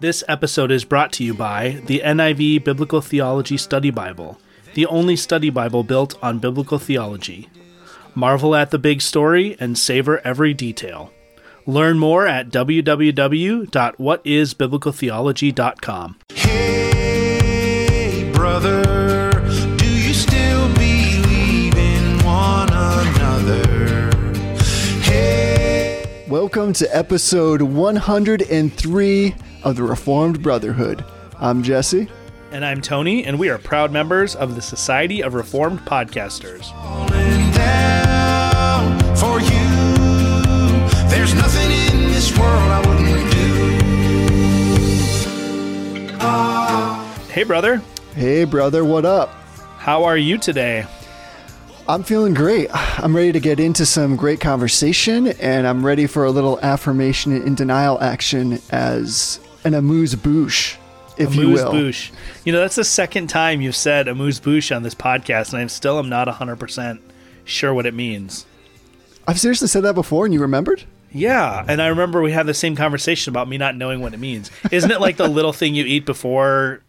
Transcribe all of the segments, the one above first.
This episode is brought to you by the NIV Biblical Theology Study Bible, the only study Bible built on biblical theology. Marvel at the big story and savor every detail. Learn more at www.whatisbiblicaltheology.com. Hey, brother, do you still believe in one another? Hey, Welcome to episode 103 of the Reformed Brotherhood. I'm Jesse. And I'm Tony, and we are proud members of the Society of Reformed Podcasters. for you. There's nothing in this world I wouldn't do. Ah. Hey, brother, Hey, brother, what up? how are you today? I'm feeling great. I'm ready to get into some great conversation, and I'm ready for a little affirmation and denial action as an amuse bouche, if you Amuse will. bouche. You know, that's the second time you've said amuse bouche on this podcast, and I'm still am not 100% sure what it means. I've seriously said that before, and you remembered? Yeah, and I remember we had the same conversation about me not knowing what it means. Isn't it like the little thing you eat before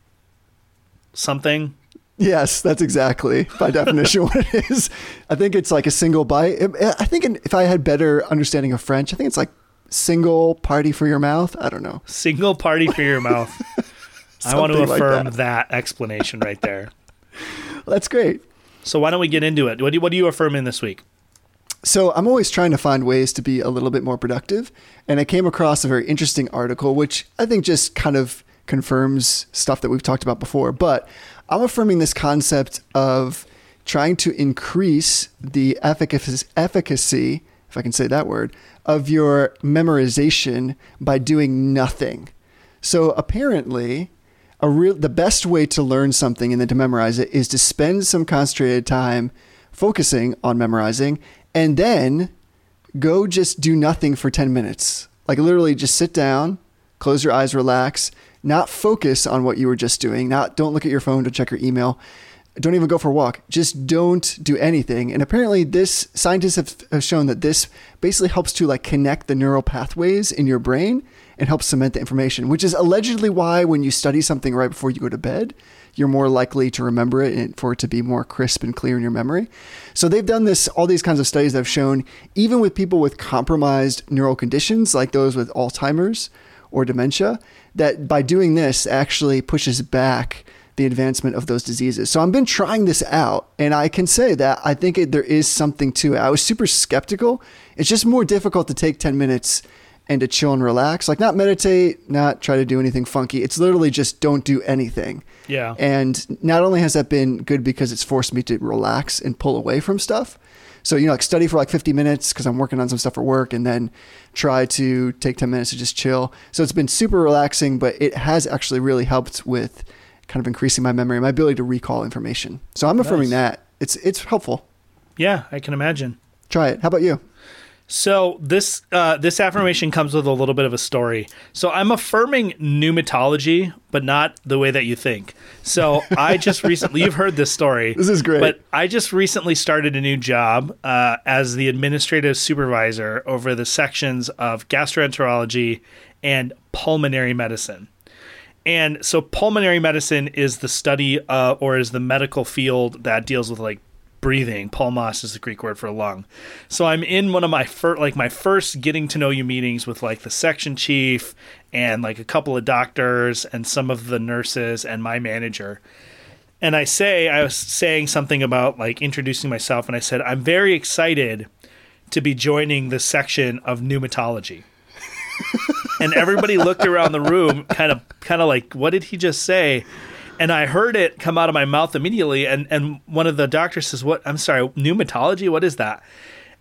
something? Yes, that's exactly by definition what it is. I think it's like a single bite. I think if I had better understanding of French, I think it's like single party for your mouth. I don't know. Single party for your mouth. I want to Something like affirm that. that. explanation right there. That's great. So why don't we get into it? What do you, what do you affirm in this week? So I'm always trying to find ways to be a little bit more productive, and I came across a very interesting article, which I think just kind of confirms stuff that we've talked about before. But I'm affirming this concept of trying to increase the efficacy, efficacy, if I can say that word, of your memorization by doing nothing. So apparently, a real the best way to learn something and then to memorize it is to spend some concentrated time focusing on memorizing and then go just do nothing for 10 minutes. Like literally just sit down, close your eyes, relax, not focus on what you were just doing, not don't look at your phone to check your email. Don't even go for a walk. Just don't do anything. And apparently this scientists have, have shown that this basically helps to like connect the neural pathways in your brain and helps cement the information, which is allegedly why when you study something right before you go to bed, you're more likely to remember it and for it to be more crisp and clear in your memory. So they've done this, all these kinds of studies that have shown even with people with compromised neural conditions like those with Alzheimer's or dementia, that by doing this actually pushes back the advancement of those diseases. So I've been trying this out, and I can say that I think it, there is something to it. I was super skeptical. It's just more difficult to take 10 minutes and to chill and relax. Like, not meditate, not try to do anything funky. It's literally just don't do anything. Yeah. And not only has that been good because it's forced me to relax and pull away from stuff. So, you know, like study for like 50 minutes because I'm working on some stuff for work and then try to take 10 minutes to just chill. So it's been super relaxing, but it has actually really helped with kind of increasing my memory, my ability to recall information. So I'm affirming Nice. that. It's it's helpful. Yeah, I can imagine. Try it. How about you? So this uh, this affirmation comes with a little bit of a story. So I'm affirming pneumatology, but not the way that you think. So I just recently you've heard this story. This is great. But I just recently started a new job uh, as the administrative supervisor over the sections of gastroenterology and pulmonary medicine. And so pulmonary medicine is the study uh, or is the medical field that deals with like breathing. Pulmos is the Greek word for lung. So I'm in one of my first like my first getting to know you meetings with like the section chief and like a couple of doctors and some of the nurses and my manager. And I say I was saying something about like introducing myself and I said I'm very excited to be joining the section of pneumatology and everybody looked around the room kind of kind of like what did he just say? And i heard it come out of my mouth immediately and and one of the doctors says what i'm sorry pneumatology? What is that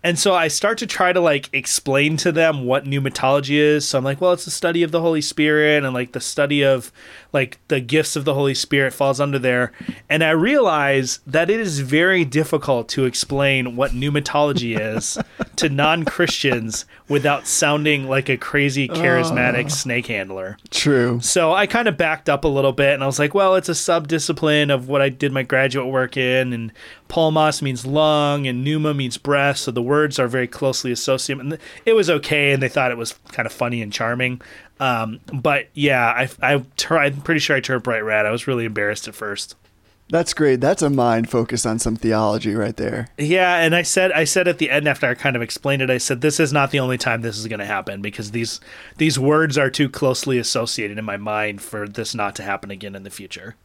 and so i start to try to like explain to them what pneumatology is so i'm like well it's the study of the holy spirit and like the study of like the gifts of the holy spirit falls under there and i realize that it is very difficult to explain what pneumatology is to non-christians without sounding like a crazy charismatic snake handler True. so I kind of backed up a little bit and I was like, well, it's a subdiscipline of what I did my graduate work in. And pulmos means lung and pneuma means breath. So the words are very closely associated. And it was okay, and they thought it was kind of funny and charming. Um, but yeah, I, I tur- I'm pretty sure I turned bright red. I was really embarrassed at first. That's great. That's a mind focused on some theology right there. Yeah, and I said I said at the end after I kind of explained it, I said this is not the only time this is going to happen because these these words are too closely associated in my mind for this not to happen again in the future.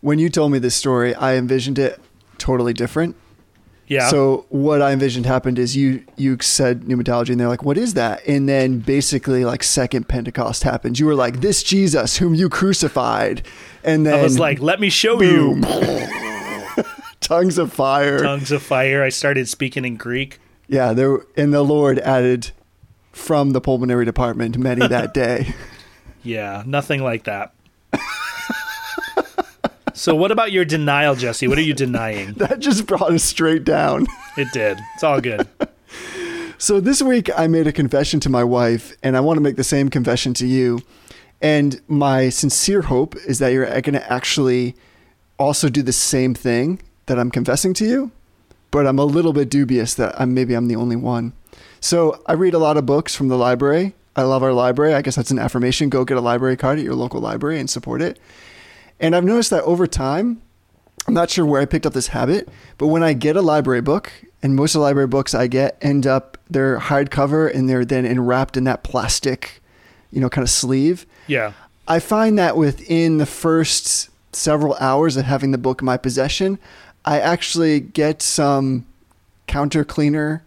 When you told me this story, I envisioned it totally different. Yeah. So what I envisioned happened is you you said pneumatology and they're like, what is that? And then basically like second Pentecost happens. You were like, this Jesus whom you crucified. And then I was like, let me show boom. you tongues of fire. tongues of fire. I started speaking in Greek. Yeah, there and the Lord added from the pulmonary department many that day. Yeah, nothing like that. So what about your denial, Jesse? What are you denying? that just brought us straight down. It did. It's all good. So this week I made a confession to my wife, and I want to make the same confession to you. And my sincere hope is that you're going to actually also do the same thing that I'm confessing to you. But I'm a little bit dubious that I'm maybe I'm the only one. So I read a lot of books from the library. I love our library. I guess that's an affirmation. Go get a library card at your local library and support it. And I've noticed that over time, I'm not sure where I picked up this habit, but when I get a library book, and most of the library books I get end up they're hardcover and they're then enwrapped in that plastic, you know, kind of sleeve. Yeah. I find that within the first several hours of having the book in my possession, I actually get some counter cleaner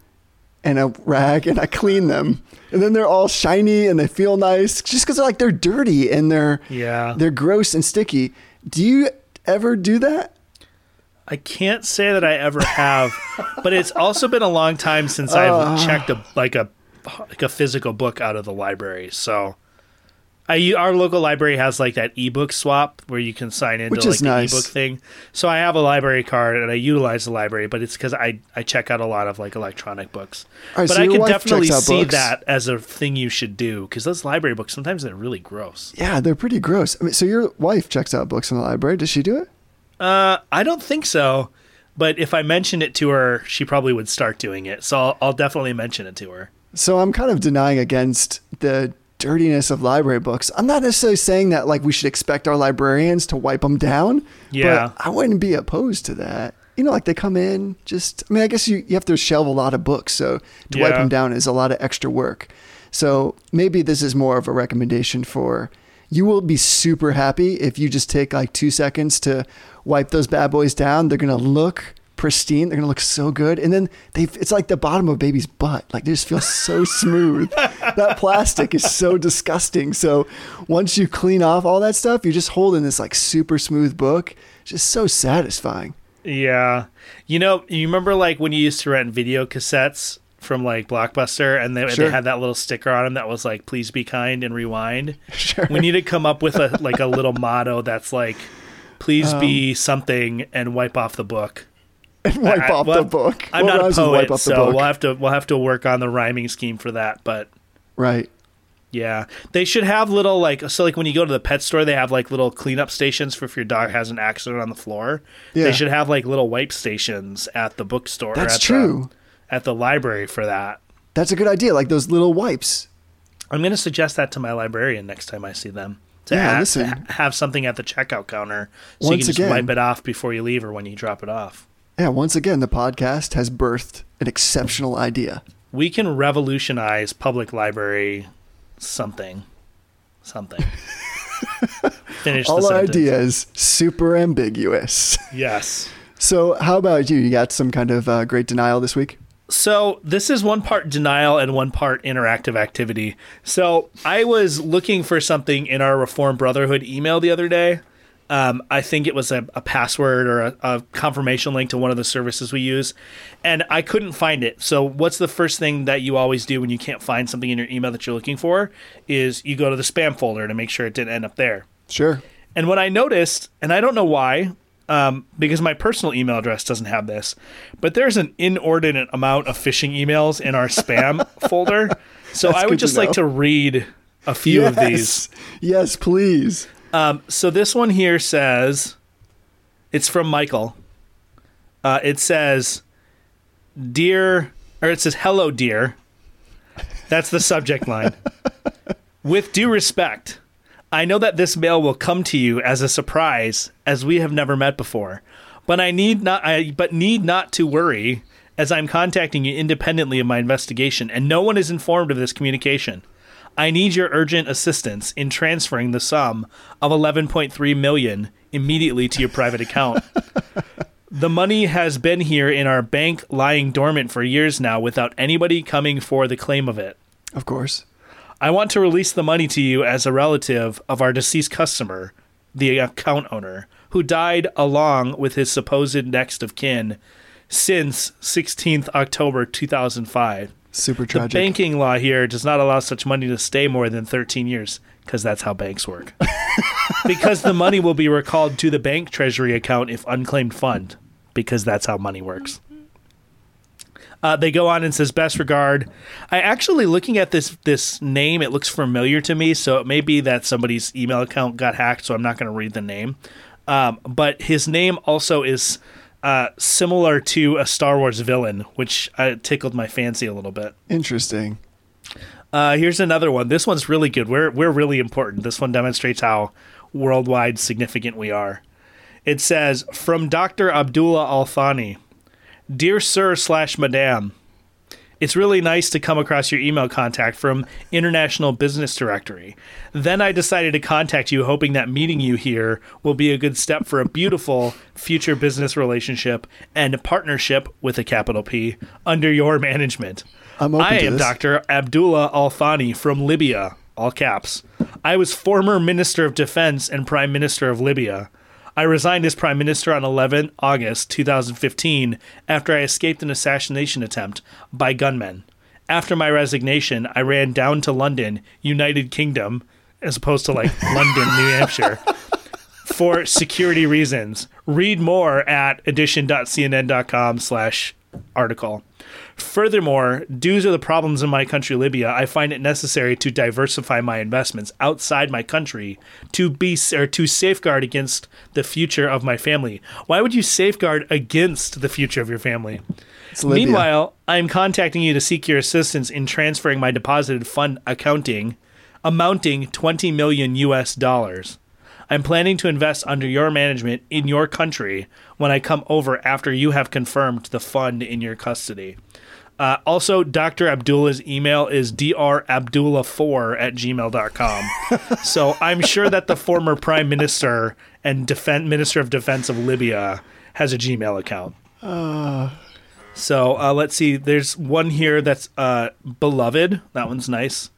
and a rag and I clean them. And then they're all shiny and they feel nice just because they're like they're dirty and they're Yeah. they're gross and sticky. Do you ever do that? I can't say that I ever have, but it's also been a long time since I've ah. checked a like a like a physical book out of the library. So, I our local library has like that ebook swap where you can sign into Which like is the nice. ebook thing. So I have a library card and I utilize the library, but it's because I I check out a lot of like electronic books. All right, but so I your can wife definitely checks out see books. that as a thing you should do because those library books sometimes they're really gross. Yeah, they're pretty gross. I mean, so your wife checks out books in the library. Does she do it? Uh, I don't think so. But if I mentioned it to her, she probably would start doing it. So I'll, I'll definitely mention it to her. So I'm kind of denying against the dirtiness of library books. I'm not necessarily saying that like we should expect our librarians to wipe them down. Yeah. But I wouldn't be opposed to that. You know, like they come in just, I mean, I guess you, you have to shelve a lot of books. So to wipe them down is a lot of extra work. So maybe this is more of a recommendation for you will be super happy if you just take like two seconds to wipe those bad boys down. They're going to look pristine. They're going to look so good. And then they it's like the bottom of a baby's butt. Like they just feel so smooth. that plastic is so disgusting. So once you clean off all that stuff, you're just holding this like super smooth book. Just so satisfying. Yeah. You know, you remember like when you used to rent video cassettes from like Blockbuster and they, Sure. they had that little sticker on them that was like, please be kind and rewind? Sure. We need to come up with a like a little motto that's like, please Um, be something and wipe off the book. And wipe I- off well, the book. I'm What not a poet, wipe off the so book? we'll have to we'll have to work on the rhyming scheme for that. But right. Yeah, they should have little like so like when you go to the pet store, they have like little cleanup stations for if your dog has an accident on the floor. Yeah. They should have like little wipe stations at the bookstore. That's at true. The, at the library for that. That's a good idea. Like those little wipes. I'm going to suggest that to my librarian next time I see them. To, Yeah, listen. have something at the checkout counter so Once you can just again- wipe it off before you leave or when you drop it off. Yeah, once again, the podcast has birthed an exceptional idea. We can revolutionize public library something. Something. Finish All sentence. ideas super ambiguous. Yes. So, how about you? You got some kind of uh, great denial this week? So this is one part denial and one part interactive activity. So I was looking for something in our Reform Brotherhood email the other day. Um, I think it was a, a password or a, a confirmation link to one of the services we use, and I couldn't find it. So what's the first thing that you always do when you can't find something in your email that you're looking for? Is you go to the spam folder to make sure it didn't end up there. Sure. And what I noticed, and I don't know why, um, because my personal email address doesn't have this, but there's an inordinate amount of phishing emails in our spam folder. So That's I would just like to read a few of these. Yes, please. Um, so this one here says, it's from Michael. Uh, it says, "Dear or it says, Hello, dear. That's the subject line. With due respect, I know that this mail will come to you as a surprise, as we have never met before. But I need not I but need not to worry, as I'm contacting you independently of my investigation, and no one is informed of this communication. I need your urgent assistance in transferring the sum of 11.3 million immediately to your private account. The money has been here in our bank lying dormant for years now without anybody coming for the claim of it. Of course. I want to release the money to you as a relative of our deceased customer, the account owner, who died along with his supposed next of kin since 16th October 2005. Super tragic. The banking law here does not allow such money to stay more than 13 years because that's how banks work. because the money will be recalled to the bank treasury account if unclaimed fund because that's how money works. Uh, they go on and says best regard. I actually looking at this this name, it looks familiar to me, so it may be that somebody's email account got hacked. So I'm not going to read the name. Um, but his name also is uh, similar to a Star Wars villain, which uh, tickled my fancy a little bit. Interesting. Uh, here's another one. This one's really good. We're we're really important. This one demonstrates how worldwide significant we are. It says from Dr. Abdullah Al Thani, dear sir slash madam. It's really nice to come across your email contact from International Business Directory. Then I decided to contact you, hoping that meeting you here will be a good step for a beautiful future business relationship and partnership with a capital P under your management. I'm open I am this. Dr. Abdullah Al Thani from Libya, all caps. I was former Minister of Defense and Prime Minister of Libya. I resigned as Prime Minister on 11 August 2015 after I escaped an assassination attempt by gunmen. After my resignation, I ran down to London, United Kingdom, as opposed to like London, New Hampshire, for security reasons. Read more at edition.cnn.com slash article. Furthermore, due to the problems in my country, Libya, I find it necessary to diversify my investments outside my country to be or to safeguard against the future of my family. Why would you safeguard against the future of your family? Meanwhile, I'm contacting you to seek your assistance in transferring my deposited fund accounting amounting 20 million US dollars. I'm planning to invest under your management in your country when I come over after you have confirmed the fund in your custody. Uh, also, Dr. Abdullah's email is drabdullah4 at gmail.com. so I'm sure that the former prime minister and defen minister of defense of Libya has a Gmail account. So uh, let's see. There's one here that's uh, beloved. That one's nice.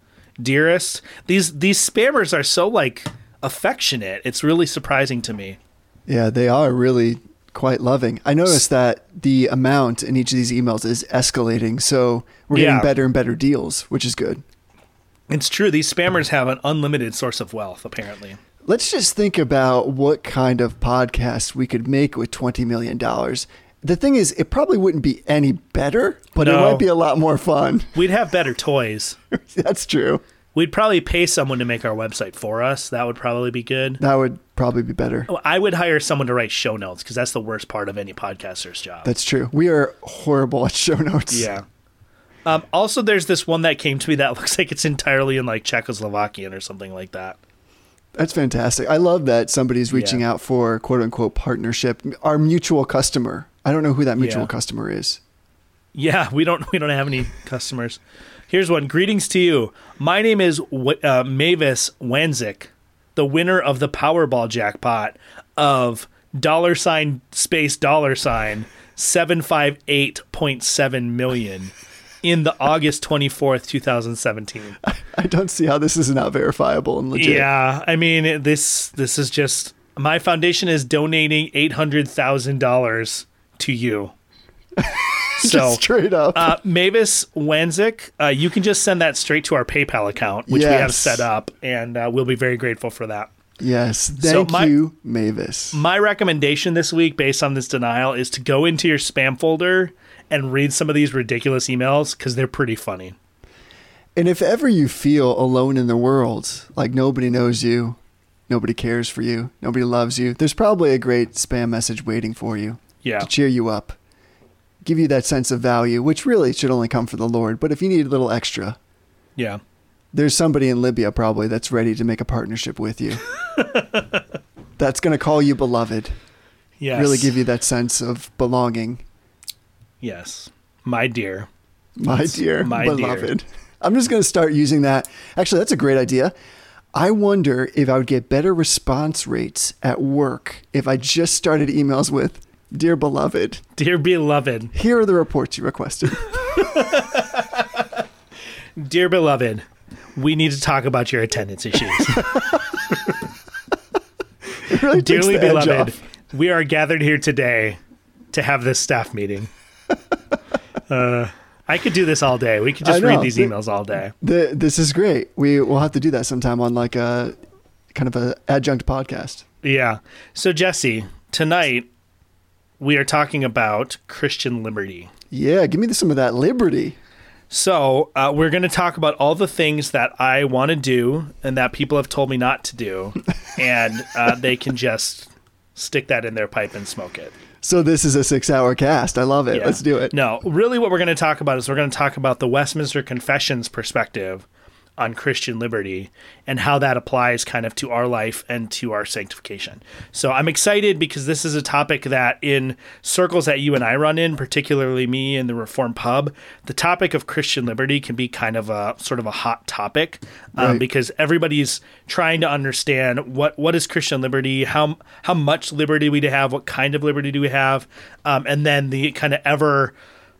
Dearest. These these spammers are so like affectionate. It's really surprising to me. Yeah, they are really quite loving. I noticed that the amount in each of these emails is escalating, so we're Yeah. getting better and better deals, which is good. It's true. These spammers have an unlimited source of wealth. Apparently. Let's just think about what kind of podcast we could make with $20 million. The thing is, it probably wouldn't be any better, but it might be a lot more fun. We'd have better toys. That's true. We'd probably pay someone to make our website for us. That would probably be good. That would probably be better. Oh, I would hire someone to write show notes because that's the worst part of any podcaster's job. That's true. We are horrible at show notes. Yeah. Um, also, there's this one that came to me that looks like it's entirely in like Czechoslovakian or something like that. That's fantastic. I love that somebody's reaching Yeah. out for quote unquote partnership. Our mutual customer. I don't know who that mutual Yeah. customer is. Yeah, we don't we don't have any customers. Here's one. Greetings to you. My name is w- uh, Mavis Wanczyk, the winner of the Powerball jackpot of dollar sign space dollar sign seven five eight point seven million in the August twenty fourth, two thousand seventeen. I don't see how this is not verifiable and legit. Yeah, I mean this. This is just my foundation is donating eight hundred thousand dollars to you. So straight up. uh, Mavis Wanczyk, uh, you can just send that straight to our PayPal account, which we have set up, and uh, we'll be very grateful for that. yes. so Thank my- you, Mavis. My recommendation this week, based on this denial, is to go into your spam folder and read some of these ridiculous emails because they're pretty funny. And if ever you feel alone in the world, like nobody knows you, nobody cares for you, nobody loves you, there's probably a great spam message waiting for you Yeah. to cheer you up. Give you that sense of value, which really should only come from the Lord. But if you need a little extra, Yeah. there's somebody in Libya probably that's ready to make a partnership with you. that's going to call you beloved. Yes. Really give you that sense of belonging. Yes. My dear. My That's dear, my dear. beloved. I'm just going to start using that. Actually, that's a great idea. I wonder if I would get better response rates at work if I just started emails with, Dear beloved, Dear beloved. here are the reports you requested. Dear beloved. We need to talk about your attendance issues. It really Dearly beloved, we are gathered here today to have this staff meeting. Uh, I could do this all day. We could just read these The- emails all day. The, this is great. We will have to do that sometime on like a kind of a adjunct podcast. Yeah. So, Jesse, tonight we are talking about Christian liberty. Yeah, give me some of that liberty. So, uh, we're going to talk about all the things that I want to do and that people have told me not to do, and uh, they can just stick that in their pipe and smoke it. So this is a six-hour cast. I love it. Yeah. Let's do it. No, really, what we're going to talk about is we're going to talk about the Westminster Confession's perspective on Christian liberty and how that applies kind of to our life and to our sanctification. So I'm excited because this is a topic that in circles that you and I run in, particularly me in the Reform Pub, the topic of Christian liberty can be kind of a sort of a hot topic um, Right. because everybody's trying to understand what what is Christian liberty, how how much liberty we have, what kind of liberty do we have, um, and then the kind of ever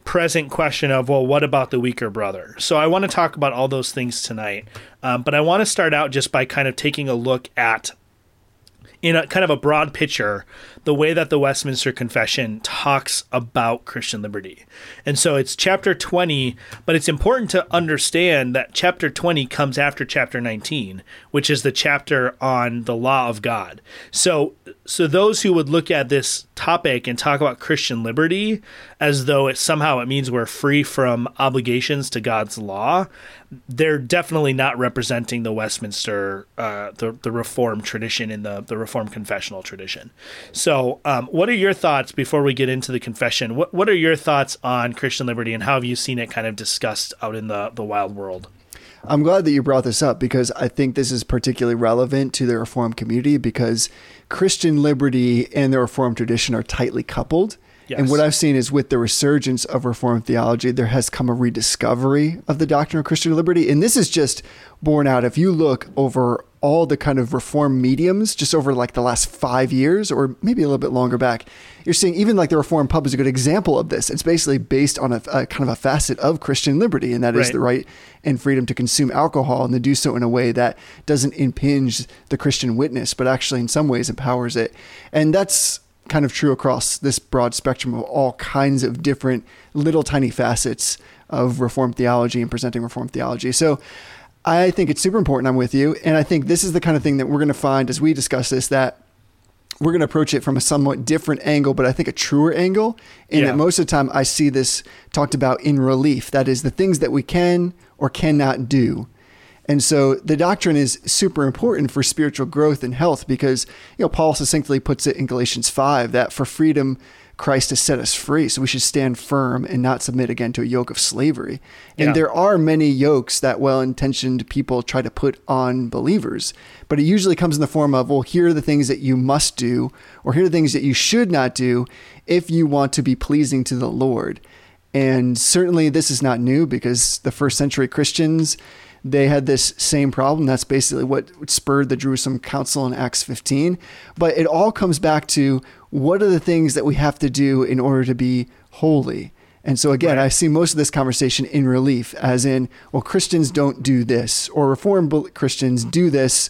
present question of well what about the weaker brother? So i want to talk about all those things tonight um, but i want to start out just by kind of taking a look at in a kind of a broad picture the way that the Westminster Confession talks about Christian liberty. And so it's chapter 20, but it's important to understand that chapter 20 comes after chapter 19, which is the chapter on the law of God. So so those who would look at this topic and talk about Christian liberty as though it somehow it means we're free from obligations to God's law, they're definitely not representing the Westminster, uh, the the Reformed tradition in the the Reformed confessional tradition. So, um, what are your thoughts before we get into the confession? What what are your thoughts on Christian liberty, and how have you seen it kind of discussed out in the the wild world? I'm glad that you brought this up because I think this is particularly relevant to the Reformed community because Christian liberty and the Reformed tradition are tightly coupled. Yes. And what I've seen is with the resurgence of Reformed theology, there has come a rediscovery of the doctrine of Christian liberty. And this is just borne out. If you look over all the kind of Reformed mediums, just over like the last five years or maybe a little bit longer back, you're seeing even like the Reformed pub is a good example of this. It's basically based on a, a kind of a facet of Christian liberty, and that is Right. the right and freedom to consume alcohol and to do so in a way that doesn't impinge the Christian witness, but actually in some ways empowers it. And that's kind of true across this broad spectrum of all kinds of different little tiny facets of Reformed theology and presenting Reformed theology. So I think it's super important. I'm with you. And I think this is the kind of thing that we're going to find as we discuss this that we're going to approach it from a somewhat different angle, but I think a truer angle. And Yeah. that most of the time I see this talked about in relief. That is the things that we can or cannot do. And so the doctrine is super important for spiritual growth and health because, you know, Paul succinctly puts it in Galatians 5 that for freedom, Christ has set us free. So we should stand firm and not submit again to a yoke of slavery. And Yeah. there are many yokes that well intentioned people try to put on believers, but it usually comes in the form of, well, here are the things that you must do, or here are the things that you should not do if you want to be pleasing to the Lord. And certainly this is not new because the first century Christians, they had this same problem. That's basically what spurred the Jerusalem Council in Acts 15. But it all comes back to what are the things that we have to do in order to be holy? And so again, Right. I see most of this conversation in relief, as in, well, Christians don't do this, or Reformed Christians do this,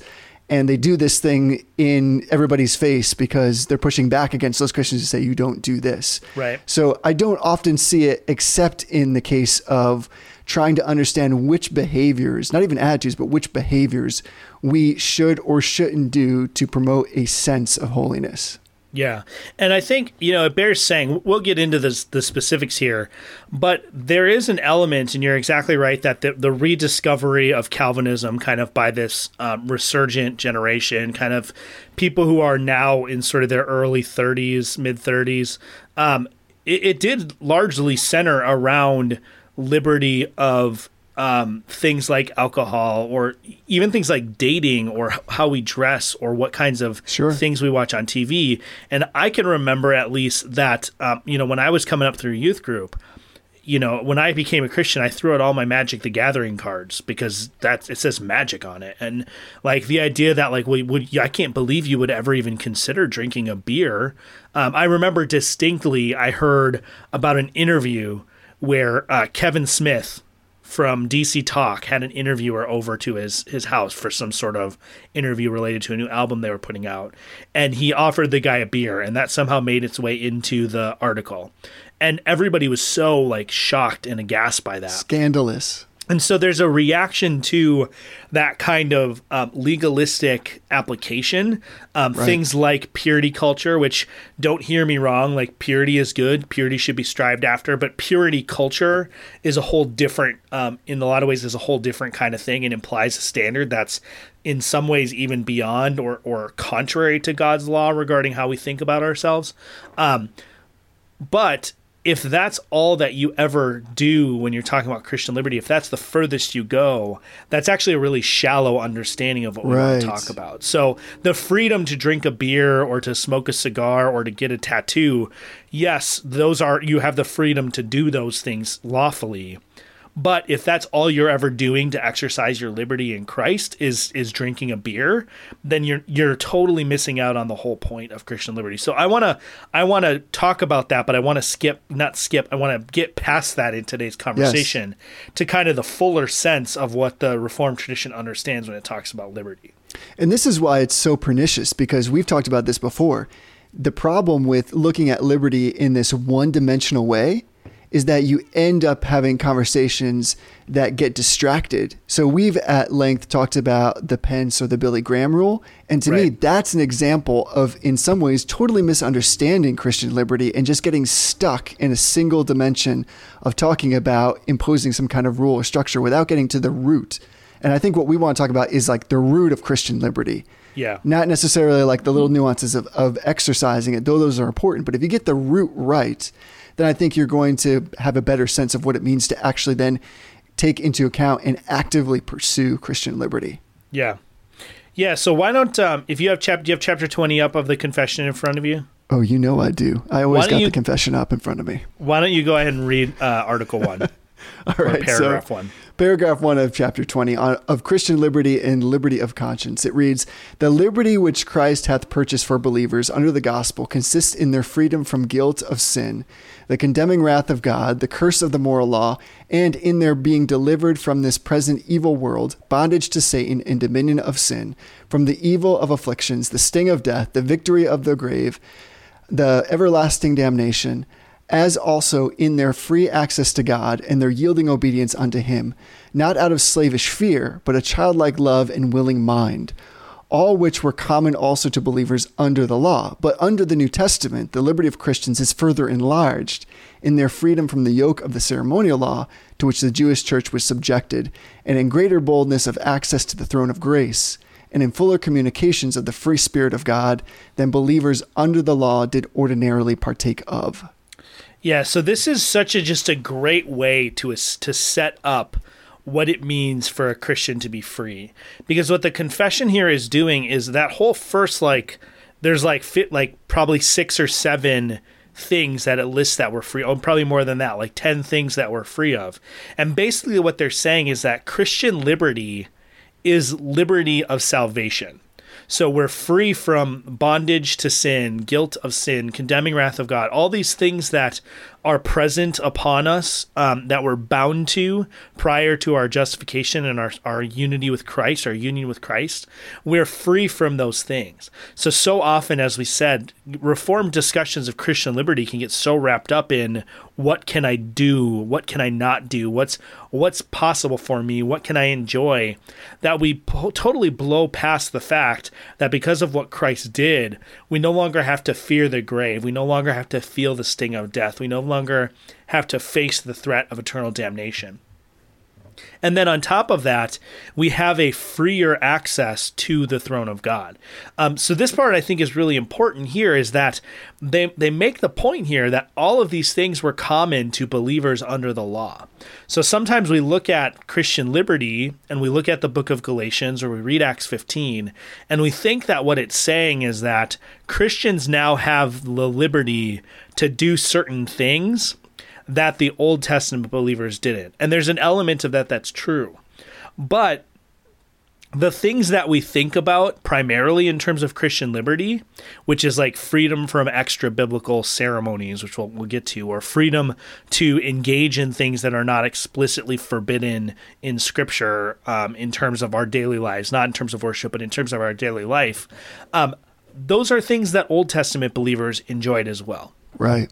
and they do this thing in everybody's face because they're pushing back against those Christians who say you don't do this. Right. So I don't often see it except in the case of trying to understand which behaviors, not even attitudes, but which behaviors we should or shouldn't do to promote a sense of holiness. Yeah. And I think, you know, it bears saying, we'll get into this, the specifics here, but there is an element, and you're exactly right, that the, the rediscovery of Calvinism kind of by this um, resurgent generation, kind of people who are now in sort of their early 30s, mid 30s, um, it, it did largely center around liberty of um, things like alcohol or even things like dating or how we dress or what kinds of Sure. things we watch on TV. And I can remember at least that, um, you know, when I was coming up through youth group, you know, when I became a Christian, I threw out all my Magic the Gathering cards because that it says magic on it, and like the idea that like we would, I can't believe you would ever even consider drinking a beer. Um, I remember distinctly, I heard about an interview where uh, Kevin Smith from DC Talk had an interviewer over to his his house for some sort of interview related to a new album they were putting out, and he offered the guy a beer, and that somehow made its way into the article, and everybody was so like shocked and aghast by that. Scandalous. And so there's a reaction to that kind of um, legalistic application. Um, Things like purity culture, which don't hear me wrong, like purity is good, purity should be strived after, but purity culture is a whole different, um, in a lot of ways, is a whole different kind of thing and implies a standard that's in some ways even beyond or, or contrary to God's law regarding how we think about ourselves. Um, but if that's all that you ever do when you're talking about Christian liberty, if that's the furthest you go, that's actually a really shallow understanding of what we want to talk about. So the freedom to drink a beer or to smoke a cigar or to get a tattoo, yes, those are you have the freedom to do those things lawfully. But if that's all you're ever doing to exercise your liberty in Christ is is drinking a beer, then you're you're totally missing out on the whole point of Christian liberty. So I want to I want to talk about that, but I want to skip not skip. I want to get past that in today's conversation to kind of the fuller sense of what the Reformed tradition understands when it talks about liberty. And this is why it's so pernicious because we've talked about this before. The problem with looking at liberty in this one dimensional way is that you end up having conversations that get distracted. So we've at length talked about the Pence or the Billy Graham rule. And to me, that's an example of, in some ways, totally misunderstanding Christian liberty and just getting stuck in a single dimension of talking about imposing some kind of rule or structure without getting to the root. And I think what we want to talk about is like the root of Christian liberty. Yeah. Not necessarily like the little nuances of, of exercising it, though those are important. But if you get the root right, then I think you're going to have a better sense of what it means to actually then take into account and actively pursue Christian liberty. Yeah. Yeah, so why don't um, if you have chapter do you have chapter 20 up of the confession in front of you? Oh, you know I do. I always got you- the confession up in front of me. Why don't you go ahead and read uh, article 1 All or paragraph so 1? Paragraph 1 of chapter 20 on, of Christian liberty and liberty of conscience. It reads The liberty which Christ hath purchased for believers under the gospel consists in their freedom from guilt of sin, the condemning wrath of God, the curse of the moral law, and in their being delivered from this present evil world, bondage to Satan and dominion of sin, from the evil of afflictions, the sting of death, the victory of the grave, the everlasting damnation, as also in their free access to God and their yielding obedience unto Him, not out of slavish fear, but a childlike love and willing mind. All which were common also to believers under the law. But under the New Testament, the liberty of Christians is further enlarged in their freedom from the yoke of the ceremonial law to which the Jewish church was subjected, and in greater boldness of access to the throne of grace and in fuller communications of the free Spirit of God than believers under the law did ordinarily partake of. Yeah, so this is such a just a great way to to set up what it means for a Christian to be free. Because what the confession here is doing is that whole first like there's like fit like probably 6 or 7 things that it lists that were free. Oh, probably more than that, like 10 things that we're free of. And basically what they're saying is that Christian liberty is liberty of salvation. So we're free from bondage to sin, guilt of sin, condemning wrath of God, all these things that are present upon us um, that we're bound to prior to our justification and our, our unity with Christ, our union with Christ. We're free from those things. So, so often, as we said, reformed discussions of Christian liberty can get so wrapped up in what can I do? What can I not do? What's what's possible for me? What can I enjoy? That we po- totally blow past the fact that because of what Christ did, we no longer have to fear the grave. We no longer have to feel the sting of death. We no longer have to face the threat of eternal damnation. And then on top of that, we have a freer access to the throne of God. Um, so this part I think is really important here is that they they make the point here that all of these things were common to believers under the law. So sometimes we look at Christian liberty and we look at the book of Galatians or we read Acts 15 and we think that what it's saying is that Christians now have the liberty to do certain things that the Old Testament believers didn't. And there's an element of that that's true. But the things that we think about primarily in terms of Christian liberty, which is like freedom from extra biblical ceremonies, which we'll, we'll get to, or freedom to engage in things that are not explicitly forbidden in Scripture um, in terms of our daily lives, not in terms of worship, but in terms of our daily life, um, those are things that Old Testament believers enjoyed as well. Right.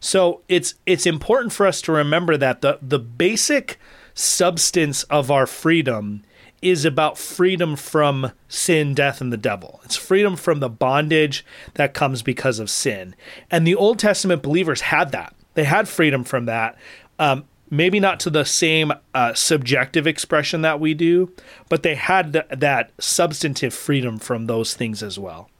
So it's it's important for us to remember that the the basic substance of our freedom is about freedom from sin, death, and the devil. It's freedom from the bondage that comes because of sin. And the Old Testament believers had that. They had freedom from that. Um, maybe not to the same uh, subjective expression that we do, but they had th- that substantive freedom from those things as well.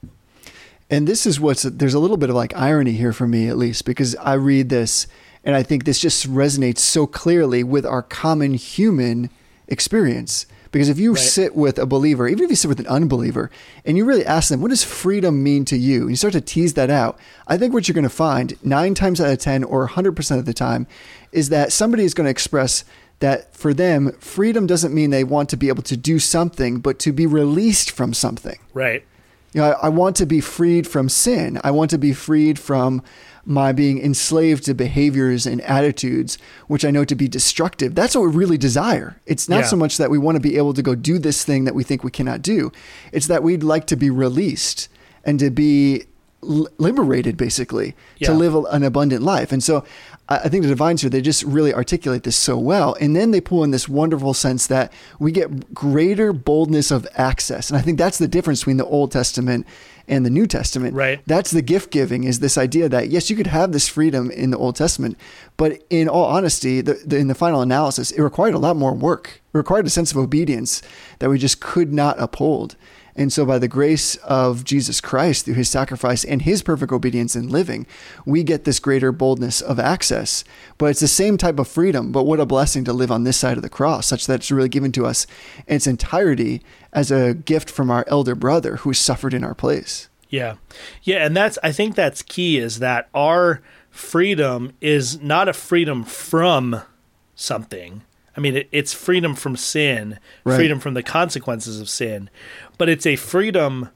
And this is what's there's a little bit of like irony here for me at least because I read this and I think this just resonates so clearly with our common human experience. Because if you Right. sit with a believer, even if you sit with an unbeliever, and you really ask them, what does freedom mean to you? And you start to tease that out, I think what you're going to find nine times out of 10 or 100% of the time is that somebody is going to express that for them, freedom doesn't mean they want to be able to do something, but to be released from something. Right. You know, I, I want to be freed from sin. I want to be freed from my being enslaved to behaviors and attitudes, which I know to be destructive. That's what we really desire. It's not Yeah. so much that we want to be able to go do this thing that we think we cannot do. It's that we'd like to be released and to be liberated, basically, Yeah. to live a- an abundant life. And so I I think the divines here, they just really articulate this so well. And then they pull in this wonderful sense that we get greater boldness of access. And I think that's the difference between the Old Testament and the New Testament. Right. That's the gift giving is this idea that, yes, you could have this freedom in the Old Testament, but in all honesty, the, the, in the final analysis, it required a lot more work. It required a sense of obedience that we just could not uphold. And so, by the grace of Jesus Christ, through his sacrifice and his perfect obedience in living, we get this greater boldness of access. But it's the same type of freedom. But what a blessing to live on this side of the cross, such that it's really given to us in its entirety as a gift from our elder brother who suffered in our place. Yeah. Yeah, and that's I think that's key is that our freedom is not a freedom from something. I mean, it, it's freedom from sin, Right. freedom from the consequences of sin, but it's a freedom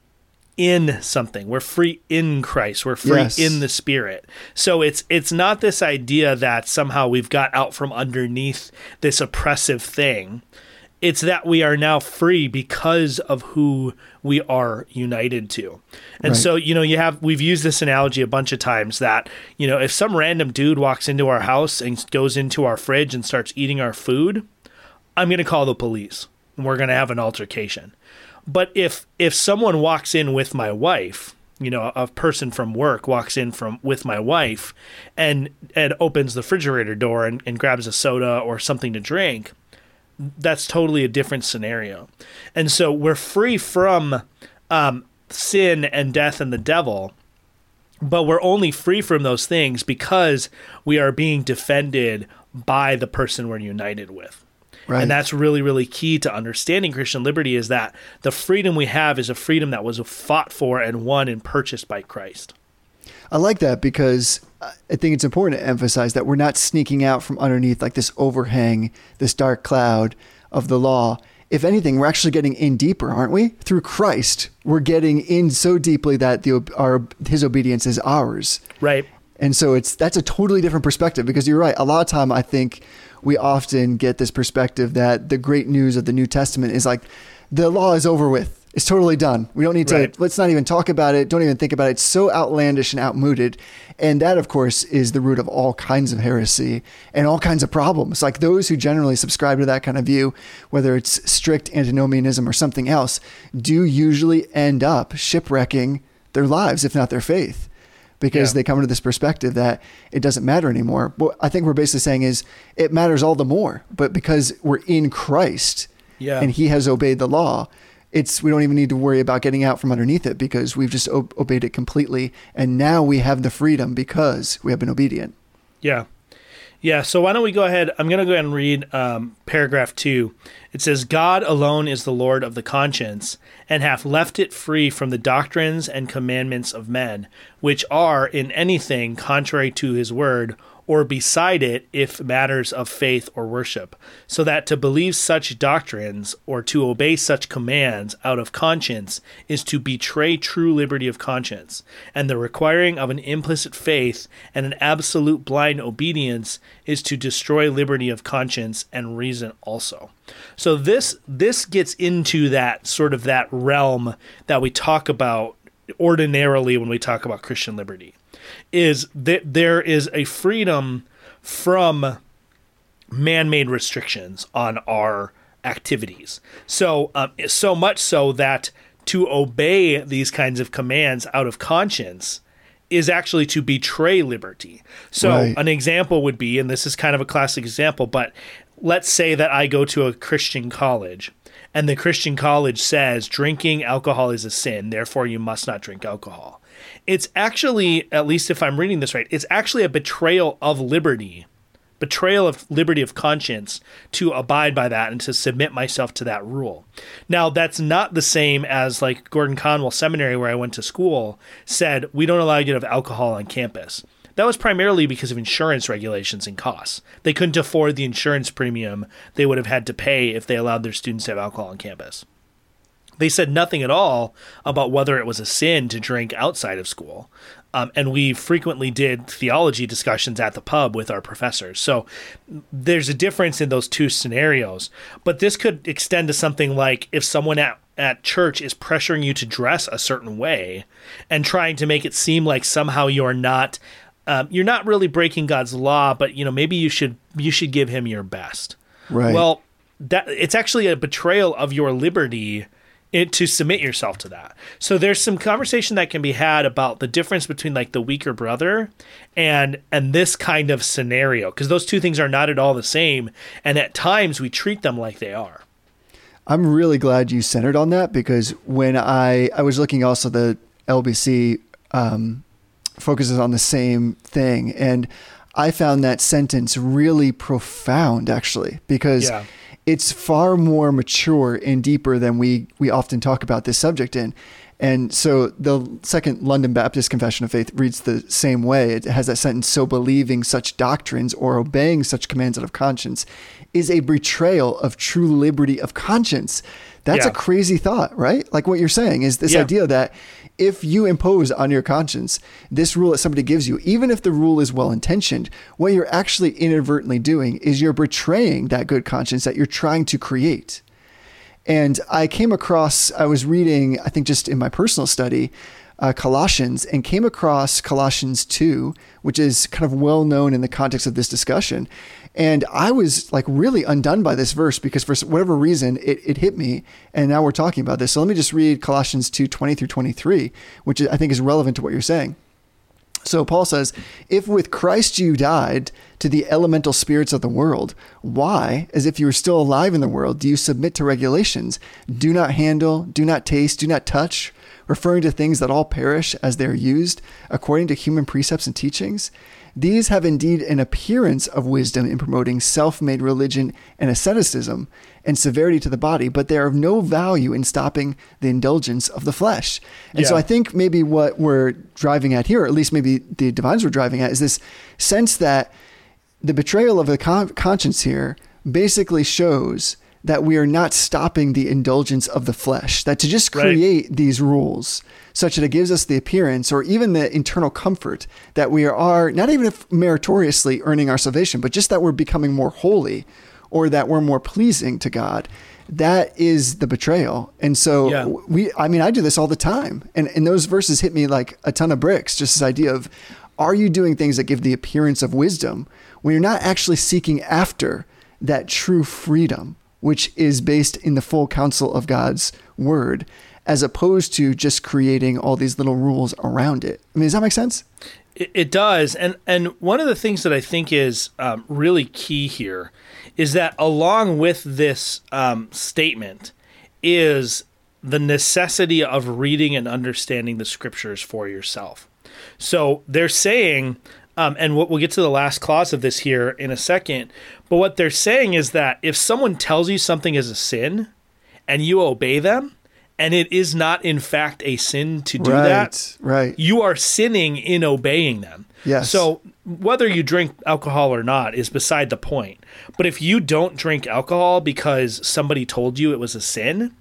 in something. We're free in Christ. We're free Yes. in the Spirit. So it's it's not this idea that somehow we've got out from underneath this oppressive thing. It's that we are now free because of who we are united to. And Right. so, you know, you have we've used this analogy a bunch of times that, you know, if some random dude walks into our house and goes into our fridge and starts eating our food, I'm going to call the police and we're going to have an altercation. But if if someone walks in with my wife, you know, a person from work walks in from with my wife and and opens the refrigerator door and, and grabs a soda or something to drink, that's totally a different scenario. And so we're free from um, sin and death and the devil, but we're only free from those things because we are being defended by the person we're united with. Right. And that's really, really key to understanding Christian liberty is that the freedom we have is a freedom that was fought for and won and purchased by Christ. I like that because I think it's important to emphasize that we're not sneaking out from underneath like this overhang, this dark cloud of the law. If anything, we're actually getting in deeper, aren't we? Through Christ, we're getting in so deeply that the our his obedience is ours. Right. And so it's that's a totally different perspective because you're right. A lot of time I think we often get this perspective that the great news of the New Testament is like the law is over with. It's totally done. We don't need to Right. let's not even talk about it. Don't even think about it. It's so outlandish and outmoded. And that of course is the root of all kinds of heresy and all kinds of problems. Like those who generally subscribe to that kind of view, whether it's strict antinomianism or something else, do usually end up shipwrecking their lives if not their faith because Yeah. they come to this perspective that it doesn't matter anymore. What I think we're basically saying is it matters all the more, but because we're in Christ Yeah. and he has obeyed the law, it's we don't even need to worry about getting out from underneath it because we've just obeyed it completely and now we have the freedom because we have been obedient. Yeah. Yeah. So why don't we go ahead? I'm going to go ahead and read um, paragraph two. It says, God alone is the Lord of the conscience, and hath left it free from the doctrines and commandments of men, which are in anything contrary to his word, or beside it if matters of faith or worship, so that to believe such doctrines or to obey such commands out of conscience is to betray true liberty of conscience, and the requiring of an implicit faith and an absolute blind obedience is to destroy liberty of conscience and reason also. So this this gets into that sort of that realm that we talk about ordinarily when we talk about Christian liberty is that there is a freedom from man-made restrictions on our activities. So um, so much so that to obey these kinds of commands out of conscience is actually to betray liberty. So Right. an example would be, and this is kind of a classic example, but let's say that I go to a Christian college and the Christian college says drinking alcohol is a sin, therefore you must not drink alcohol. It's actually, at least if I'm reading this right, it's actually a betrayal of liberty, betrayal of liberty of conscience to abide by that and to submit myself to that rule. Now, that's not the same as like Gordon Conwell Seminary, where I went to school, said we don't allow you to have alcohol on campus. That was primarily because of insurance regulations and costs. They couldn't afford the insurance premium they would have had to pay if they allowed their students to have alcohol on campus. They said nothing at all about whether it was a sin to drink outside of school. Um, and we frequently did theology discussions at the pub with our professors. So there's a difference in those two scenarios. But this could extend to something like if someone at, at church is pressuring you to dress a certain way and trying to make it seem like somehow you're not. Um, you're not really breaking God's law, but you know maybe you should you should give Him your best. Right. Well, that it's actually a betrayal of your liberty it, to submit yourself to that. So there's some conversation that can be had about the difference between like the weaker brother and and this kind of scenario because those two things are not at all the same and at times we treat them like they are. I'm really glad you centered on that because when I I was looking also the LBC um, focuses on the same thing and I found that sentence really profound actually because Yeah. It's far more mature and deeper than we we often talk about this subject in. And so the second London Baptist Confession of Faith reads the same way. It has that sentence so believing such doctrines or obeying such commands out of conscience is a betrayal of true liberty of conscience. That's Yeah. a crazy thought, right? Like what you're saying is this Yeah. idea that if you impose on your conscience this rule that somebody gives you, even if the rule is well intentioned, what you're actually inadvertently doing is you're betraying that good conscience that you're trying to create. And I came across, I was reading, I think just in my personal study, uh, Colossians, and came across Colossians 2, which is kind of well known in the context of this discussion. And I was like really undone by this verse because for whatever reason it, it hit me. And now we're talking about this. So let me just read Colossians 2 20 through 23, which I think is relevant to what you're saying. So Paul says, If with Christ you died to the elemental spirits of the world, why, as if you were still alive in the world, do you submit to regulations? Do not handle, do not taste, do not touch, referring to things that all perish as they are used, according to human precepts and teachings? These have indeed an appearance of wisdom in promoting self made religion and asceticism and severity to the body, but they are of no value in stopping the indulgence of the flesh. And so I think maybe what we're driving at here, or at least maybe the divines were driving at, is this sense that the betrayal of the con- conscience here basically shows that we are not stopping the indulgence of the flesh, that to just Right. create these rules such that it gives us the appearance or even the internal comfort that we are not even if meritoriously earning our salvation, but just that we're becoming more holy or that we're more pleasing to God. That is the betrayal. And so Yeah. we I mean I do this all the time. And and those verses hit me like a ton of bricks, just this idea of are you doing things that give the appearance of wisdom when you're not actually seeking after that true freedom which is based in the full counsel of God's word, as opposed to just creating all these little rules around it. I mean, does that make sense? It, it does, and and one of the things that I think is um, really key here is that along with this um, statement is the necessity of reading and understanding the scriptures for yourself. So they're saying, um, and what we'll get to the last clause of this here in a second. But what they're saying is that if someone tells you something is a sin, and you obey them, and it is not in fact a sin to do right, that, right. you are sinning in obeying them. Yes. So whether you drink alcohol or not is beside the point. But if you don't drink alcohol because somebody told you it was a sin,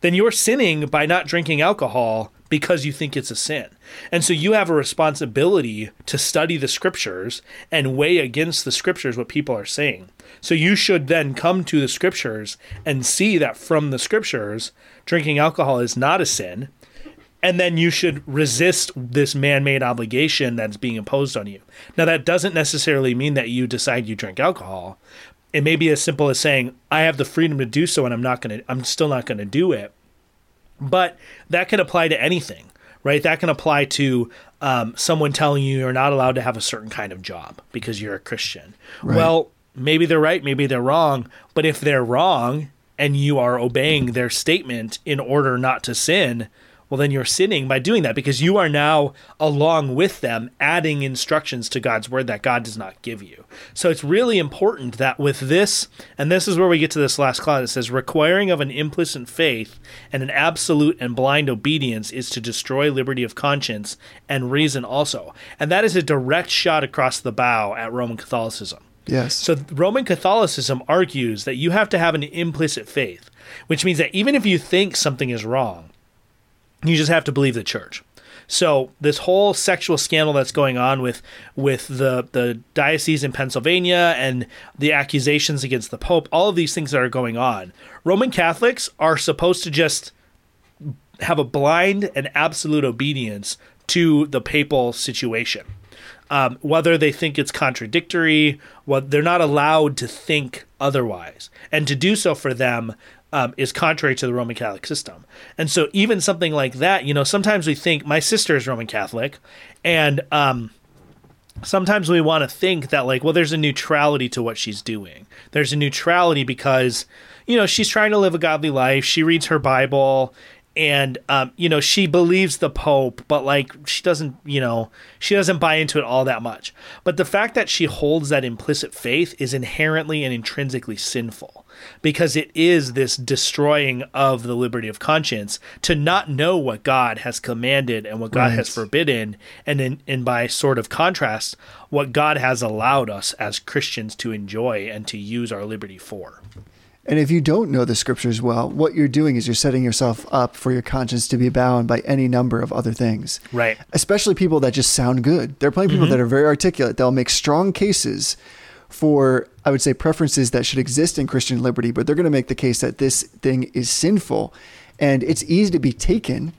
then you're sinning by not drinking alcohol because you think it's a sin. And so you have a responsibility to study the scriptures and weigh against the scriptures what people are saying. So you should then come to the scriptures and see that from the scriptures, drinking alcohol is not a sin. And then you should resist this man made obligation that's being imposed on you. Now, that doesn't necessarily mean that you decide you drink alcohol. It may be as simple as saying, I have the freedom to do so and I'm not going to, I'm still not going to do it. But that can apply to anything, right? That can apply to um, someone telling you you're not allowed to have a certain kind of job because you're a Christian. Well, maybe they're right, maybe they're wrong. But if they're wrong and you are obeying their statement in order not to sin, well, then you're sinning by doing that because you are now, along with them, adding instructions to God's word that God does not give you. So it's really important that with this, and this is where we get to this last clause, it says, requiring of an implicit faith and an absolute and blind obedience is to destroy liberty of conscience and reason also. And that is a direct shot across the bow at Roman Catholicism. Yes. So Roman Catholicism argues that you have to have an implicit faith, which means that even if you think something is wrong, you just have to believe the church. So this whole sexual scandal that's going on with with the the diocese in Pennsylvania and the accusations against the Pope, all of these things that are going on, Roman Catholics are supposed to just have a blind and absolute obedience to the papal situation. Um, whether they think it's contradictory, what they're not allowed to think otherwise, and to do so for them um, is contrary to the Roman Catholic system. And so, even something like that, you know, sometimes we think my sister is Roman Catholic, and um, sometimes we want to think that like well there's a neutrality to what she's doing. There's a neutrality because you know she's trying to live a godly life she reads her bible and um, you know she believes the pope but like she doesn't you know she doesn't buy into it all that much. But the fact that she holds that implicit faith is inherently and intrinsically sinful because it is this destroying of the liberty of conscience to not know what god has commanded and what god Right. has forbidden and in, and by sort of contrast what god has allowed us as christians to enjoy and to use our liberty for And if you don't know the scriptures well, what you're doing is you're setting yourself up for your conscience to be bound by any number of other things. Right. Especially people that just sound good. There are plenty of people mm-hmm. that are very articulate. They'll make strong cases for, I would say, preferences that should exist in Christian liberty, but they're going to make the case that this thing is sinful. And it's easy to be taken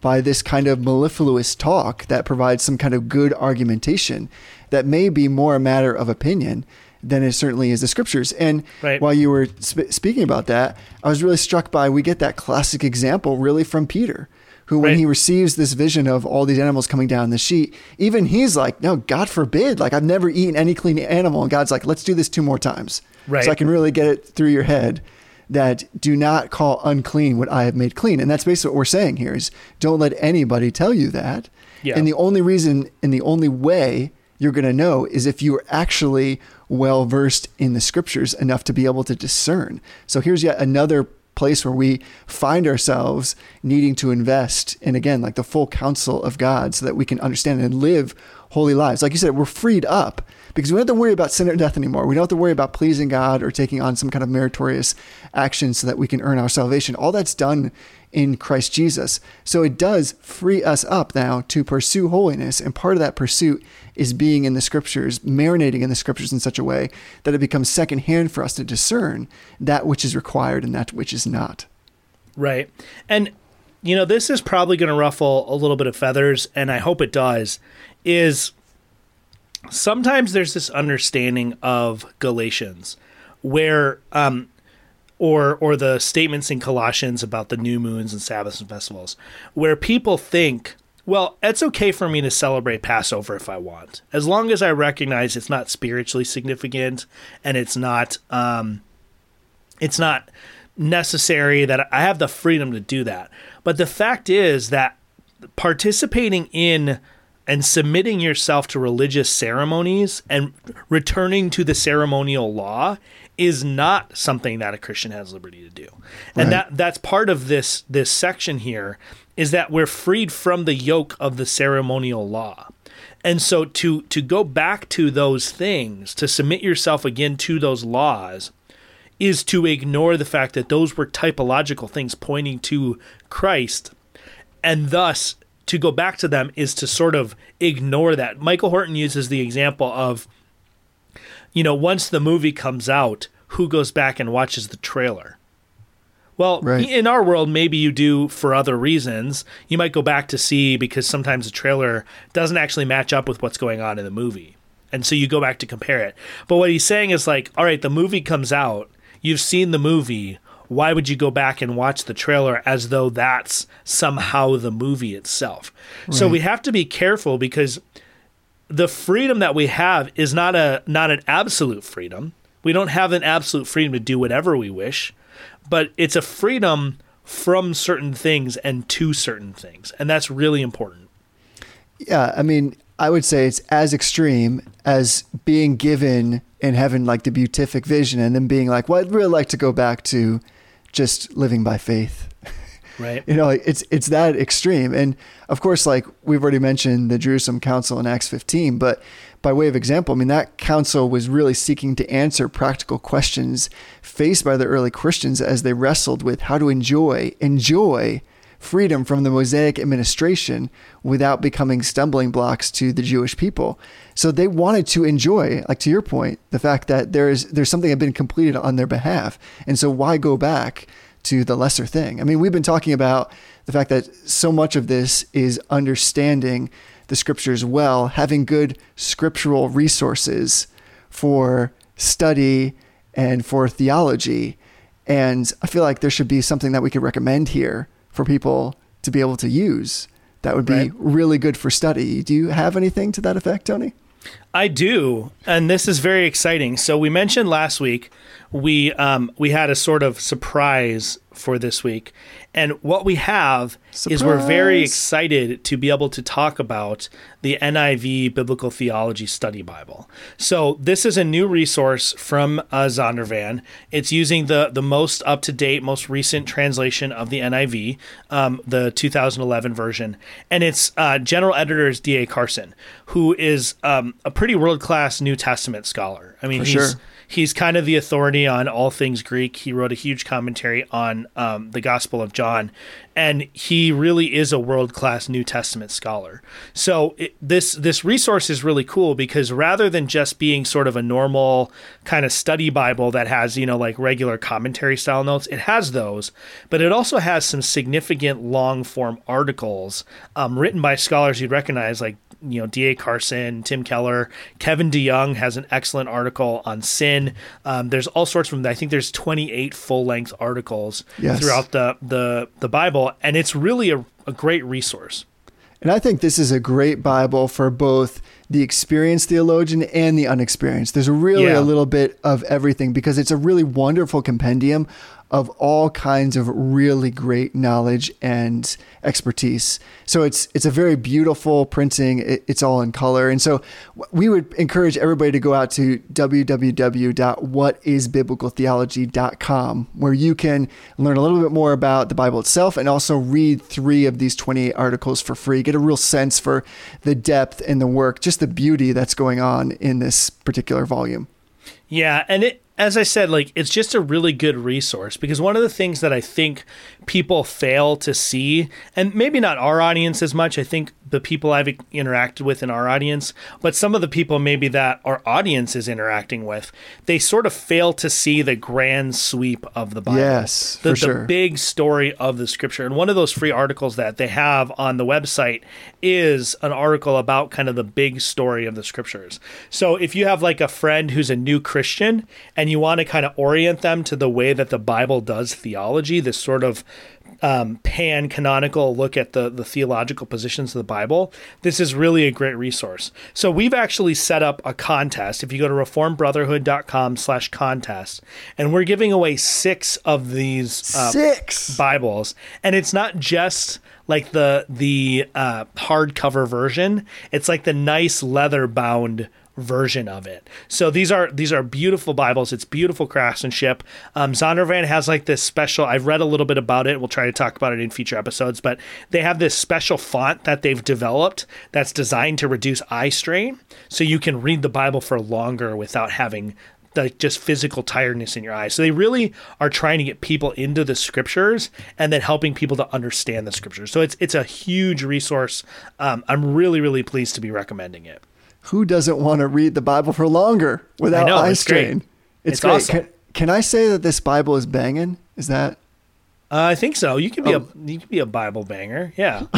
by this kind of mellifluous talk that provides some kind of good argumentation that may be more a matter of opinion than it certainly is the scriptures. And Right. while you were sp- speaking about that, I was really struck by we get that classic example really from Peter, who when Right. he receives this vision of all these animals coming down the sheet, even he's like, "No, God forbid! Like I've never eaten any clean animal." And God's like, "Let's do this two more times, Right. so I can really get it through your head." That do not call unclean what I have made clean, and that's basically what we're saying here: is don't let anybody tell you that. Yeah. And the only reason and the only way you're going to know is if you are actually well versed in the scriptures enough to be able to discern. So here's yet another place where we find ourselves needing to invest in again like the full counsel of God so that we can understand and live holy lives. Like you said, we're freed up because we don't have to worry about sin or death anymore. We don't have to worry about pleasing God or taking on some kind of meritorious action so that we can earn our salvation. All that's done in Christ Jesus. So it does free us up now to pursue holiness. And part of that pursuit is being in the scriptures, marinating in the scriptures in such a way that it becomes secondhand for us to discern that which is required and that which is not. Right. And, you know, this is probably going to ruffle a little bit of feathers, and I hope it does. Is sometimes there's this understanding of Galatians where um, or or the statements in Colossians about the new moons and Sabbaths and festivals, where people think, well, it's okay for me to celebrate Passover if I want, as long as I recognize it's not spiritually significant and it's not um, it's not necessary that I have the freedom to do that. But the fact is that participating in and submitting yourself to religious ceremonies and returning to the ceremonial law is not something that a Christian has liberty to do. And Right. that that's part of this this section here is that we're freed from the yoke of the ceremonial law. And so to to go back to those things, to submit yourself again to those laws is to ignore the fact that those were typological things pointing to Christ and thus to go back to them is to sort of ignore that. Michael Horton uses the example of, you know, once the movie comes out, who goes back and watches the trailer? Well, Right. in our world, maybe you do for other reasons. You might go back to see because sometimes the trailer doesn't actually match up with what's going on in the movie. And so you go back to compare it. But what he's saying is like, all right, the movie comes out, you've seen the movie. Why would you go back and watch the trailer as though that's somehow the movie itself? So we have to be careful because the freedom that we have is not a not an absolute freedom. We don't have an absolute freedom to do whatever we wish, but it's a freedom from certain things and to certain things, and that's really important. Yeah, I mean, I would say it's as extreme as being given in heaven like the beatific vision and then being like, well, I'd really like to go back to just living by faith. Right? You know, like, it's it's that extreme. And of course, like we've already mentioned the Jerusalem Council in Acts 15, but by way of example, I mean that council was really seeking to answer practical questions faced by the early Christians as they wrestled with how to enjoy enjoy freedom from the Mosaic administration without becoming stumbling blocks to the Jewish people. So they wanted to enjoy, like to your point, the fact that there is there's something that had been completed on their behalf. And so why go back to the lesser thing? I mean, we've been talking about the fact that so much of this is understanding the scriptures well, having good scriptural resources for study and for theology. And I feel like there should be something that we could recommend here for people to be able to use that would be Right. really good for study. Do you have anything to that effect, Tony? I do, and this is very exciting. So we mentioned last week we um, we had a sort of surprise for this week, and what we have is we're very excited to be able to talk about the NIV Biblical Theology Study Bible. So this is a new resource from uh, Zondervan. It's using the the most up to date, most recent translation of the NIV, um, the 2011 version, and its uh, general editor is D. A. Carson, who is um, a pretty world class New Testament scholar. I mean, For he's sure. he's kind of the authority on all things Greek. He wrote a huge commentary on um, the Gospel of John, and he really is a world class New Testament scholar. So it, this this resource is really cool because rather than just being sort of a normal kind of study Bible that has you know like regular commentary style notes, it has those, but it also has some significant long form articles um, written by scholars you'd recognize like you know D.A. Carson, Tim Keller, Kevin DeYoung has an excellent article on sin. Um, there's all sorts of them. I think there's 28 full length articles Yes. throughout the the the Bible, and it's really a, a great resource. And I think this is a great Bible for both the experienced theologian and the unexperienced. There's really Yeah. a little bit of everything because it's a really wonderful compendium of all kinds of really great knowledge and expertise. So it's it's a very beautiful printing. It, it's all in color, and so we would encourage everybody to go out to www.whatisbiblicaltheology.com, where you can learn a little bit more about the Bible itself and also read three of these 28 articles for free. Get a real sense for the depth and the work, just the beauty that's going on in this particular volume. Yeah, and it as I said, like it's just a really good resource because one of the things that I think people fail to see, and maybe not our audience as much. I think the people I've interacted with in our audience, but some of the people maybe that our audience is interacting with, they sort of fail to see the grand sweep of the Bible. Yes, the, for the sure. big story of the scripture. And one of those free articles that they have on the website is an article about kind of the big story of the scriptures. So if you have like a friend who's a new Christian and you want to kind of orient them to the way that the Bible does theology, this sort of um, pan canonical look at the, the theological positions of the Bible, this is really a great resource. So we've actually set up a contest. If you go to reformedbrotherhood.com slash contest, and we're giving away six of these uh, Six. Bibles, and it's not just like the the uh, hardcover version. It's like the nice leather bound version of it. So these are these are beautiful Bibles. It's beautiful craftsmanship. Um, Zondervan has like this special. I've read a little bit about it. We'll try to talk about it in future episodes. But they have this special font that they've developed that's designed to reduce eye strain, so you can read the Bible for longer without having like just physical tiredness in your eyes. So they really are trying to get people into the scriptures and then helping people to understand the scriptures. So it's it's a huge resource. Um, I'm really really pleased to be recommending it. Who doesn't want to read the Bible for longer without know, eye it's great. strain? It's, It's great. awesome. Can, can I say that this Bible is banging? Is that Uh, I think so. You could be Oh. a you could be a Bible banger. Yeah.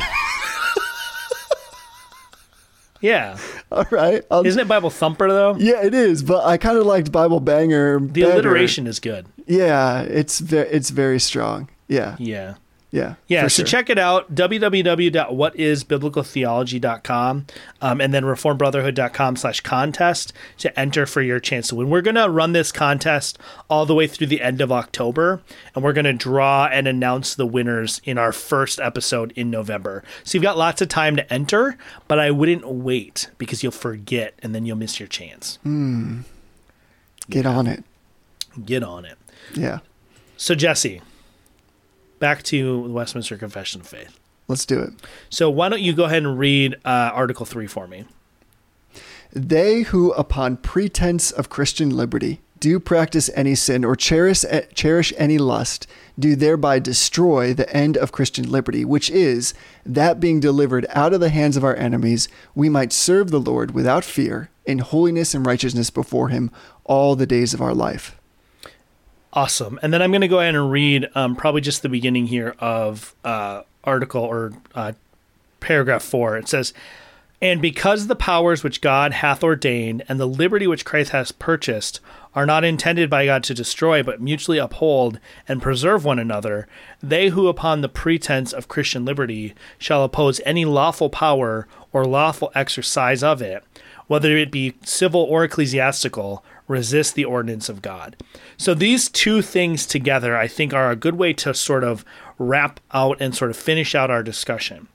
yeah. all right? I'll, Isn't it Bible thumper though? yeah, it is. But I kind of liked Bible banger. The alliteration is good. Yeah, it's very it's very strong. Yeah, Yeah. Yeah, Yeah, so sure. check it out www.whatisbiblicaltheology.com um, and then reformedbrotherhood.com slash contest to enter for your chance to win. We're going to run this contest all the way through the end of October, and we're going to draw and announce the winners in our first episode in November. So you've got lots of time to enter, but I wouldn't wait because you'll forget and then you'll miss your chance. Get on it. Get on it. Yeah, So, Jesse, back to the Westminster Confession of Faith. let's do it. So, why don't you go ahead and read uh, Article 3 for me? They who, upon pretense of Christian liberty, do practice any sin or cherish, cherish any lust, do thereby destroy the end of Christian liberty, which is that being delivered out of the hands of our enemies, we might serve the Lord without fear, in holiness and righteousness before Him all the days of our life. Awesome. And then I'm going to go ahead and read um, probably just the beginning here of uh, article or uh, paragraph four. It says, And because the powers which God hath ordained and the liberty which Christ has purchased are not intended by God to destroy, but mutually uphold and preserve one another, they who upon the pretense of Christian liberty shall oppose any lawful power or lawful exercise of it, whether it be civil or ecclesiastical, resist the ordinance of God. So these two things together, I think, are a good way to sort of wrap out and sort of finish out our discussion.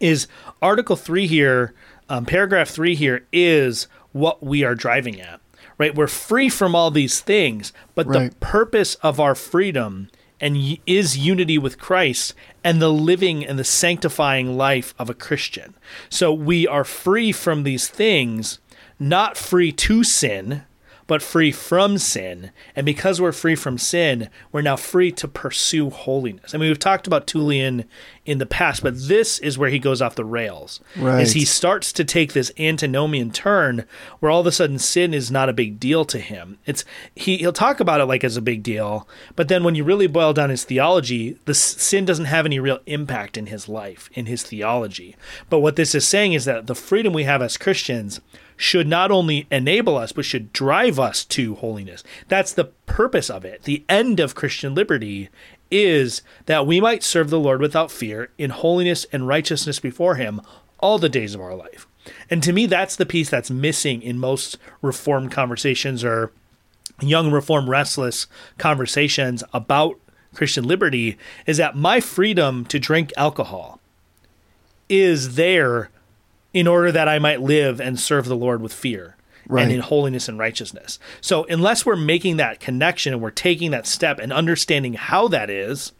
Is Article 3 here, um, paragraph 3 here, is what we are driving at, right? We're free from all these things, but the purpose of our freedom and y- is unity with Christ and the living and the sanctifying life of a Christian. So we are free from these things, not free to sin, but free from sin. And because we're free from sin, we're now free to pursue holiness. I mean, we've talked about Tullian in the past, but this is where he goes off the rails. Right. Is he starts to take this antinomian turn where all of a sudden sin is not a big deal to him. It's he he'll talk about it like it's a big deal, but then when you really boil down his theology, the sin doesn't have any real impact in his life, in his theology. But what this is saying is that the freedom we have as Christians should not only enable us, but should drive us to holiness. That's the purpose of it. The end of Christian liberty is that we might serve the Lord without fear in holiness and righteousness before Him all the days of our life. And to me, that's the piece that's missing in most Reformed conversations or young Reform restless conversations about Christian liberty is that my freedom to drink alcohol is there in order that I might live and serve the Lord with fear Right. and in holiness and righteousness. So, unless we're making that connection and we're taking that step and understanding how that is,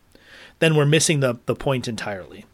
then we're missing the, the point entirely.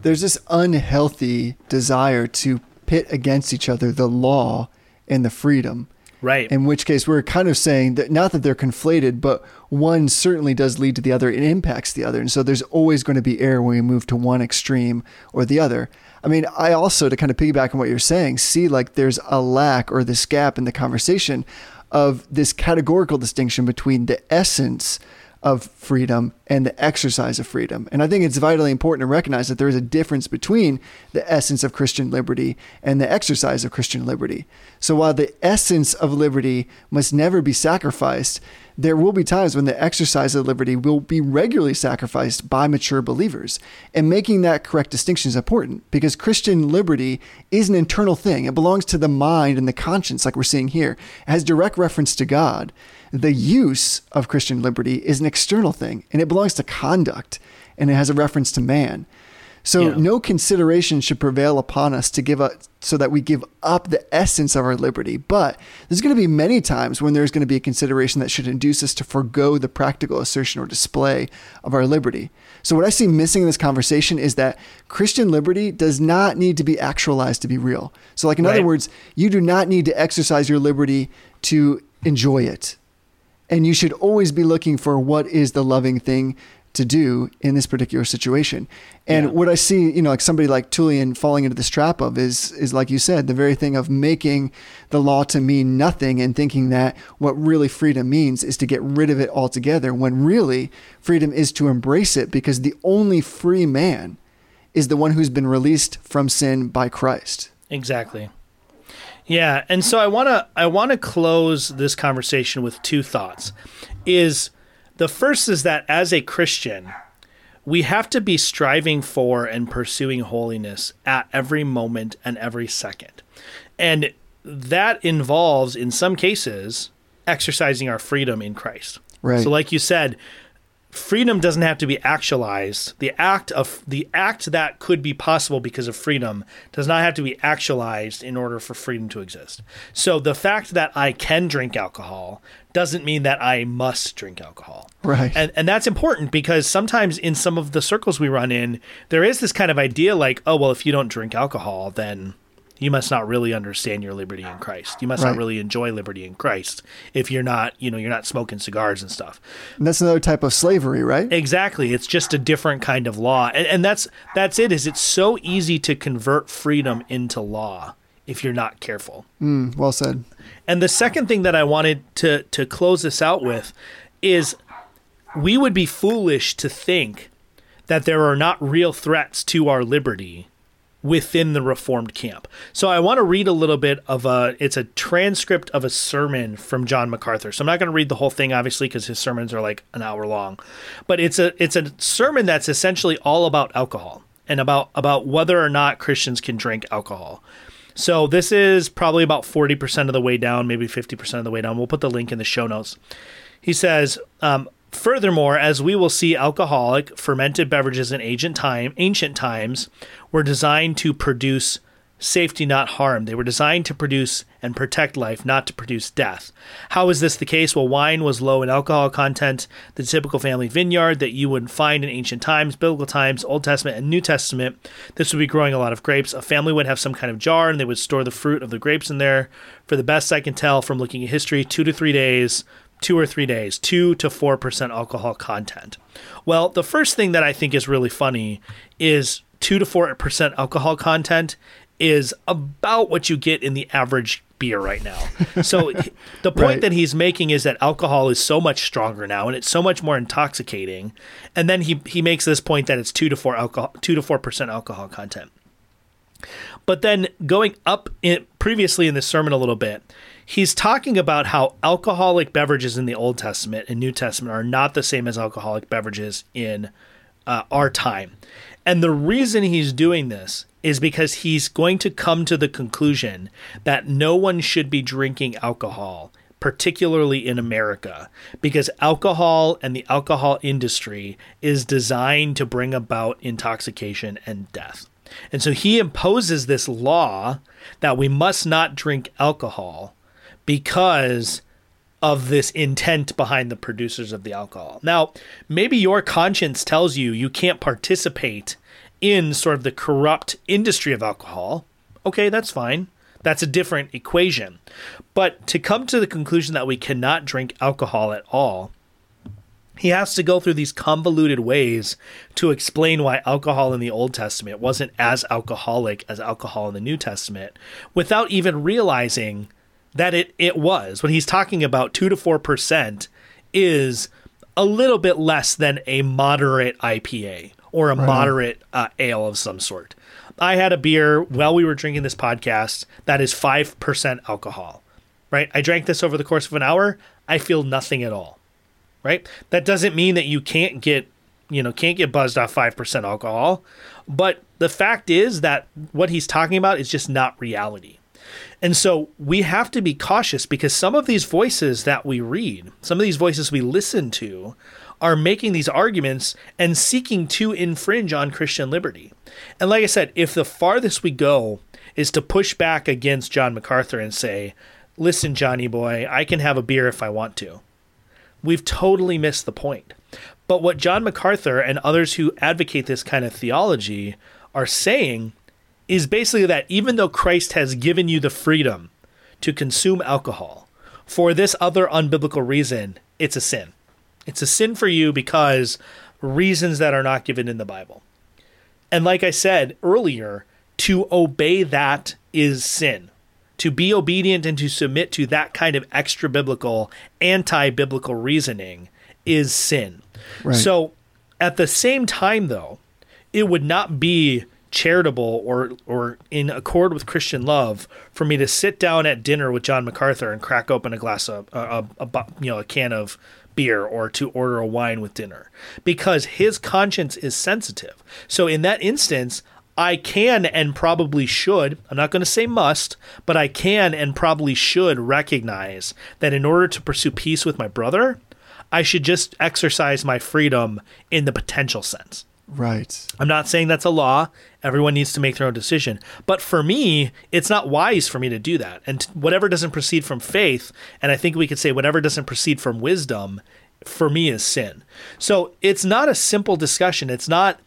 There's this unhealthy desire to pit against each other the law and the freedom. Right. In which case, we're kind of saying that not that they're conflated, but one certainly does lead to the other. It impacts the other. And so there's always going to be error when we move to one extreme or the other. I mean, I also, to kind of piggyback on what you're saying, see like there's a lack or this gap in the conversation of this categorical distinction between the essence of freedom and the exercise of freedom. And I think it's vitally important to recognize that there is a difference between the essence of Christian liberty and the exercise of Christian liberty. So while the essence of liberty must never be sacrificed, there will be times when the exercise of liberty will be regularly sacrificed by mature believers. And making that correct distinction is important because Christian liberty is an internal thing. It belongs to the mind and the conscience, like we're seeing here. It has direct reference to God. The use of Christian liberty is an external thing and it belongs to conduct and it has a reference to man. So Yeah. no consideration should prevail upon us to give up so that we give up the essence of our liberty. But there's going to be many times when there's going to be a consideration that should induce us to forego the practical assertion or display of our liberty. So what I see missing in this conversation is that Christian liberty does not need to be actualized to be real. So like in other words, you do not need to exercise your liberty to enjoy it. And you should always be looking for what is the loving thing to do in this particular situation. And Yeah. what I see, you know, like somebody like Tullian falling into this trap of is is like you said, the very thing of making the law to mean nothing and thinking that what really freedom means is to get rid of it altogether when really freedom is to embrace it because the only free man is the one who's been released from sin by Christ. Exactly. Yeah, and so I want to I want to close this conversation with two thoughts. Is the first is that as a Christian, we have to be striving for and pursuing holiness at every moment and every second. And that involves in some cases exercising our freedom in Christ. Right. So like you said, freedom doesn't have to be actualized. The act of the act that could be possible because of freedom does not have to be actualized in order for freedom to exist. So the fact that I can drink alcohol doesn't mean that I must drink alcohol. Right. And and that's important because sometimes in some of the circles we run in, there is this kind of idea like, oh well, if you don't drink alcohol, then you must not really understand your liberty in Christ. You must Right. not really enjoy liberty in Christ if you're not, you know, you're not smoking cigars and stuff. And that's another type of slavery, right? Exactly. It's just a different kind of law. And, and that's that's it is it's so easy to convert freedom into law if you're not careful. Mm, well said. And the second thing that I wanted to to close this out with is we would be foolish to think that there are not real threats to our liberty within the reformed camp. So I want to read a little bit of a it's a transcript of a sermon from John MacArthur. So I'm not going to read the whole thing obviously because his sermons are like an hour long. But it's a it's a sermon that's essentially all about alcohol and about about whether or not Christians can drink alcohol. So this is probably about 40% of the way down, maybe 50% of the way down. We'll put the link in the show notes. He says, um, furthermore, as we will see, alcoholic fermented beverages in ancient time, ancient times, were designed to produce safety, not harm. They were designed to produce and protect life, not to produce death. How is this the case? Well, wine was low in alcohol content. The typical family vineyard that you would find in ancient times, biblical times, Old Testament and New Testament, this would be growing a lot of grapes. A family would have some kind of jar and they would store the fruit of the grapes in there. For the best I can tell from looking at history, two to three days, two or three days, two to four percent alcohol content. Well, the first thing that I think is really funny is two to four percent alcohol content is about what you get in the average beer right now. So the point Right. that he's making is that alcohol is so much stronger now and it's so much more intoxicating. And then he he makes this point that it's two to four alcohol two to four percent alcohol content. But then going up in, previously in the sermon a little bit, he's talking about how alcoholic beverages in the Old Testament and New Testament are not the same as alcoholic beverages in uh, our time. And the reason he's doing this is because he's going to come to the conclusion that no one should be drinking alcohol, particularly in America, because alcohol and the alcohol industry is designed to bring about intoxication and death. And so he imposes this law that we must not drink alcohol because of this intent behind the producers of the alcohol. Now, maybe your conscience tells you you can't participate in sort of the corrupt industry of alcohol. Okay, that's fine. That's a different equation. But to come to the conclusion that we cannot drink alcohol at all, he has to go through these convoluted ways to explain why alcohol in the Old Testament wasn't as alcoholic as alcohol in the New Testament without even realizing that it, it was. When he's talking about 2 to 4% is a little bit less than a moderate IPA or a moderate uh, ale of some sort. I had a beer while we were drinking this podcast that is 5% alcohol, right? I drank this over the course of an hour. I feel nothing at all right? That doesn't mean that you can't get, you know, can't get buzzed off 5% alcohol, but the fact is that what he's talking about is just not reality. And so we have to be cautious because some of these voices that we read, some of these voices we listen to, are making these arguments and seeking to infringe on Christian liberty. And like I said, if the farthest we go is to push back against John MacArthur and say, listen, Johnny boy, I can have a beer if I want to we've totally missed the point. But what John MacArthur and others who advocate this kind of theology are saying is basically that even though Christ has given you the freedom to consume alcohol, for this other unbiblical reason, it's a sin. It's a sin for you because reasons that are not given in the Bible. And like I said earlier, to obey that is sin to be obedient and to submit to that kind of extra biblical, anti biblical reasoning is sin. Right. So at the same time, though, it would not be charitable or or in accord with Christian love for me to sit down at dinner with John MacArthur and crack open a glass of a, a, a you know a can of beer or to order a wine with dinner because his conscience is sensitive. So in that instance, I can and probably should, I'm not going to say must, but I can and probably should recognize that in order to pursue peace with my brother, I should just exercise my freedom in the potential sense. Right. I'm not saying that's a law. Everyone needs to make their own decision. But for me, it's not wise for me to do that. And whatever doesn't proceed from faith, and I think we could say whatever doesn't proceed from wisdom, for me is sin. So it's not a simple discussion. It's not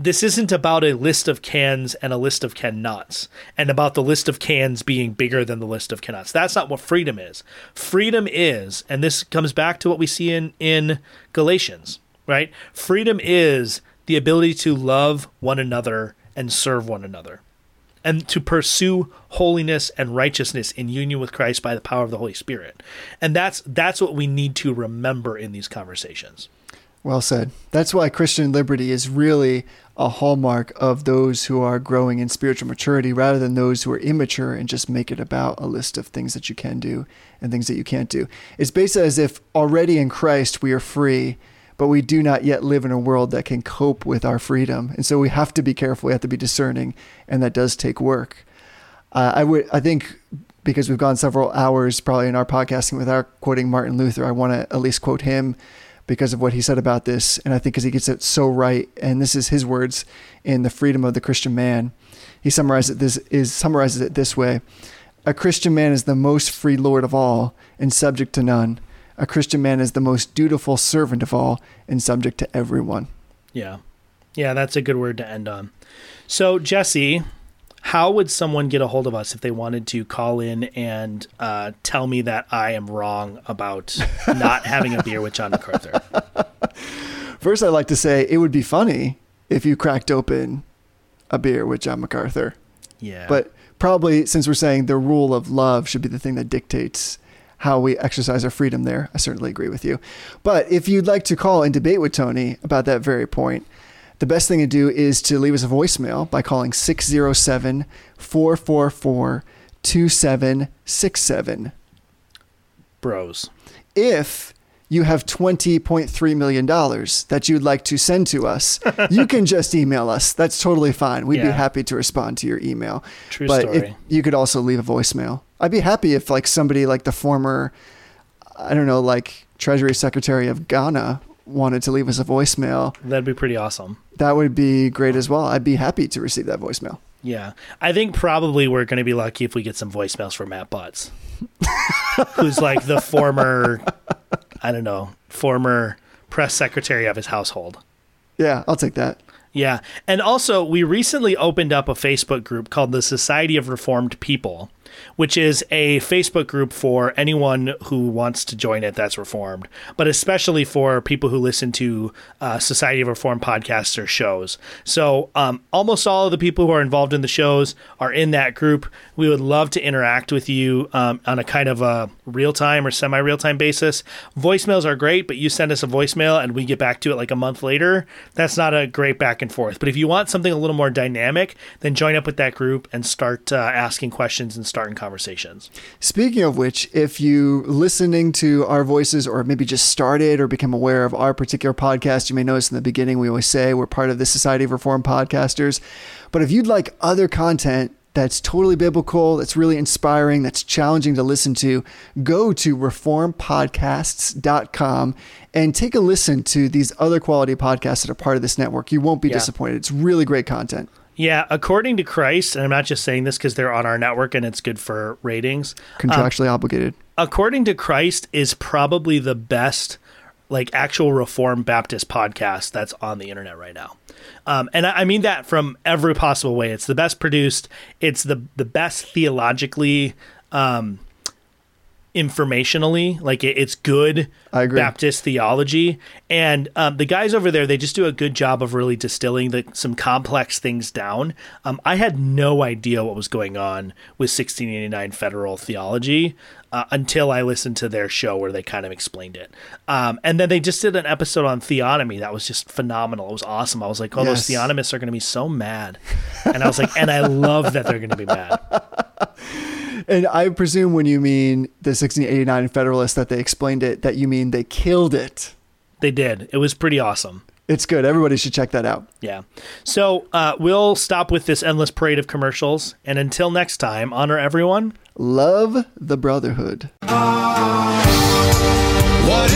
this isn't about a list of cans and a list of cannots and about the list of cans being bigger than the list of cannots. That's not what freedom is. Freedom is, and this comes back to what we see in, in Galatians, right? Freedom is the ability to love one another and serve one another and to pursue holiness and righteousness in union with Christ by the power of the Holy Spirit. And that's that's what we need to remember in these conversations. Well said. That's why Christian liberty is really a hallmark of those who are growing in spiritual maturity rather than those who are immature and just make it about a list of things that you can do and things that you can't do. It's basically as if already in Christ we are free, but we do not yet live in a world that can cope with our freedom. And so we have to be careful, we have to be discerning, and that does take work. Uh, I would I think because we've gone several hours probably in our podcasting without quoting Martin Luther, I want to at least quote him because of what he said about this. And I think because he gets it so right. And this is his words in The Freedom of the Christian Man. He summarizes it this is summarizes it this way. A Christian man is the most free lord of all and subject to none. A Christian man is the most dutiful servant of all and subject to everyone. Yeah. Yeah, that's a good word to end on. So, Jesse, how would someone get a hold of us if they wanted to call in and uh, tell me that I am wrong about not having a beer with John MacArthur? First, I'd like to say it would be funny if you cracked open a beer with John MacArthur. Yeah. But probably since we're saying the rule of love should be the thing that dictates how we exercise our freedom there, I certainly agree with you. But if you'd like to call and debate with Tony about that very point, the best thing to do is to leave us a voicemail by calling 607 444 2767. bros. If you have $20.3 million that you'd like to send to us, you can just email us. That's totally fine. We'd be happy to respond to your email. True but story. if you could also leave a voicemail. I'd be happy if like somebody like the former I don't know, like Treasury Secretary of Ghana wanted to leave us a voicemail. That'd be pretty awesome. That would be great as well. I'd be happy to receive that voicemail. Yeah. I think probably we're going to be lucky if we get some voicemails from Matt Butts, who's like the former, I don't know, former press secretary of his household. Yeah, I'll take that. Yeah. And also, we recently opened up a Facebook group called the Society of Reformed People, which is a Facebook group for anyone who wants to join it that's reformed, but especially for people who listen to uh, Society of Reformed podcasts or shows. So um, almost all of the people who are involved in the shows are in that group. We would love to interact with you um, on a kind of a real time or semi real time basis. Voicemails are great, but you send us a voicemail and we get back to it like a month later. That's not a great back and forth. But if you want something a little more dynamic, then join up with that group and start uh, asking questions and starting conversations. Speaking of which, if you listening to our voices or maybe just started or become aware of our particular podcast, you may notice in the beginning we always say we're part of the Society of Reformed Podcasters. But if you'd like other content that's totally biblical, that's really inspiring, that's challenging to listen to, go to reformpodcasts.com and take a listen to these other quality podcasts that are part of this network. You won't be Yeah. disappointed. It's really great content. Yeah, according to Christ, and I'm not just saying this because they're on our network and it's good for ratings. Contractually obligated. according to Christ is probably the best like actual Reformed Baptist podcast that's on the internet right now. Um, and I I mean that from every possible way. It's the best produced. It's the the best theologically, um, informationally. Like it, it's good I agree. Baptist theology. And um, the guys over there, they just do a good job of really distilling the, some complex things down. Um, I had no idea what was going on with 1689 federal theology uh, until I listened to their show where they kind of explained it. Um, and then they just did an episode on theonomy that was just phenomenal. It was awesome. I was like, oh, those Yes. theonomists are going to be so mad. And I was like, and I love that they're going to be mad. And I presume when you mean the 1689 Federalist that they explained it, that you mean they killed it. They did. It was pretty awesome. It's good. Everybody should check that out. Yeah. So uh, we'll stop with this endless parade of commercials. And until next time, honor everyone. Love the Brotherhood. What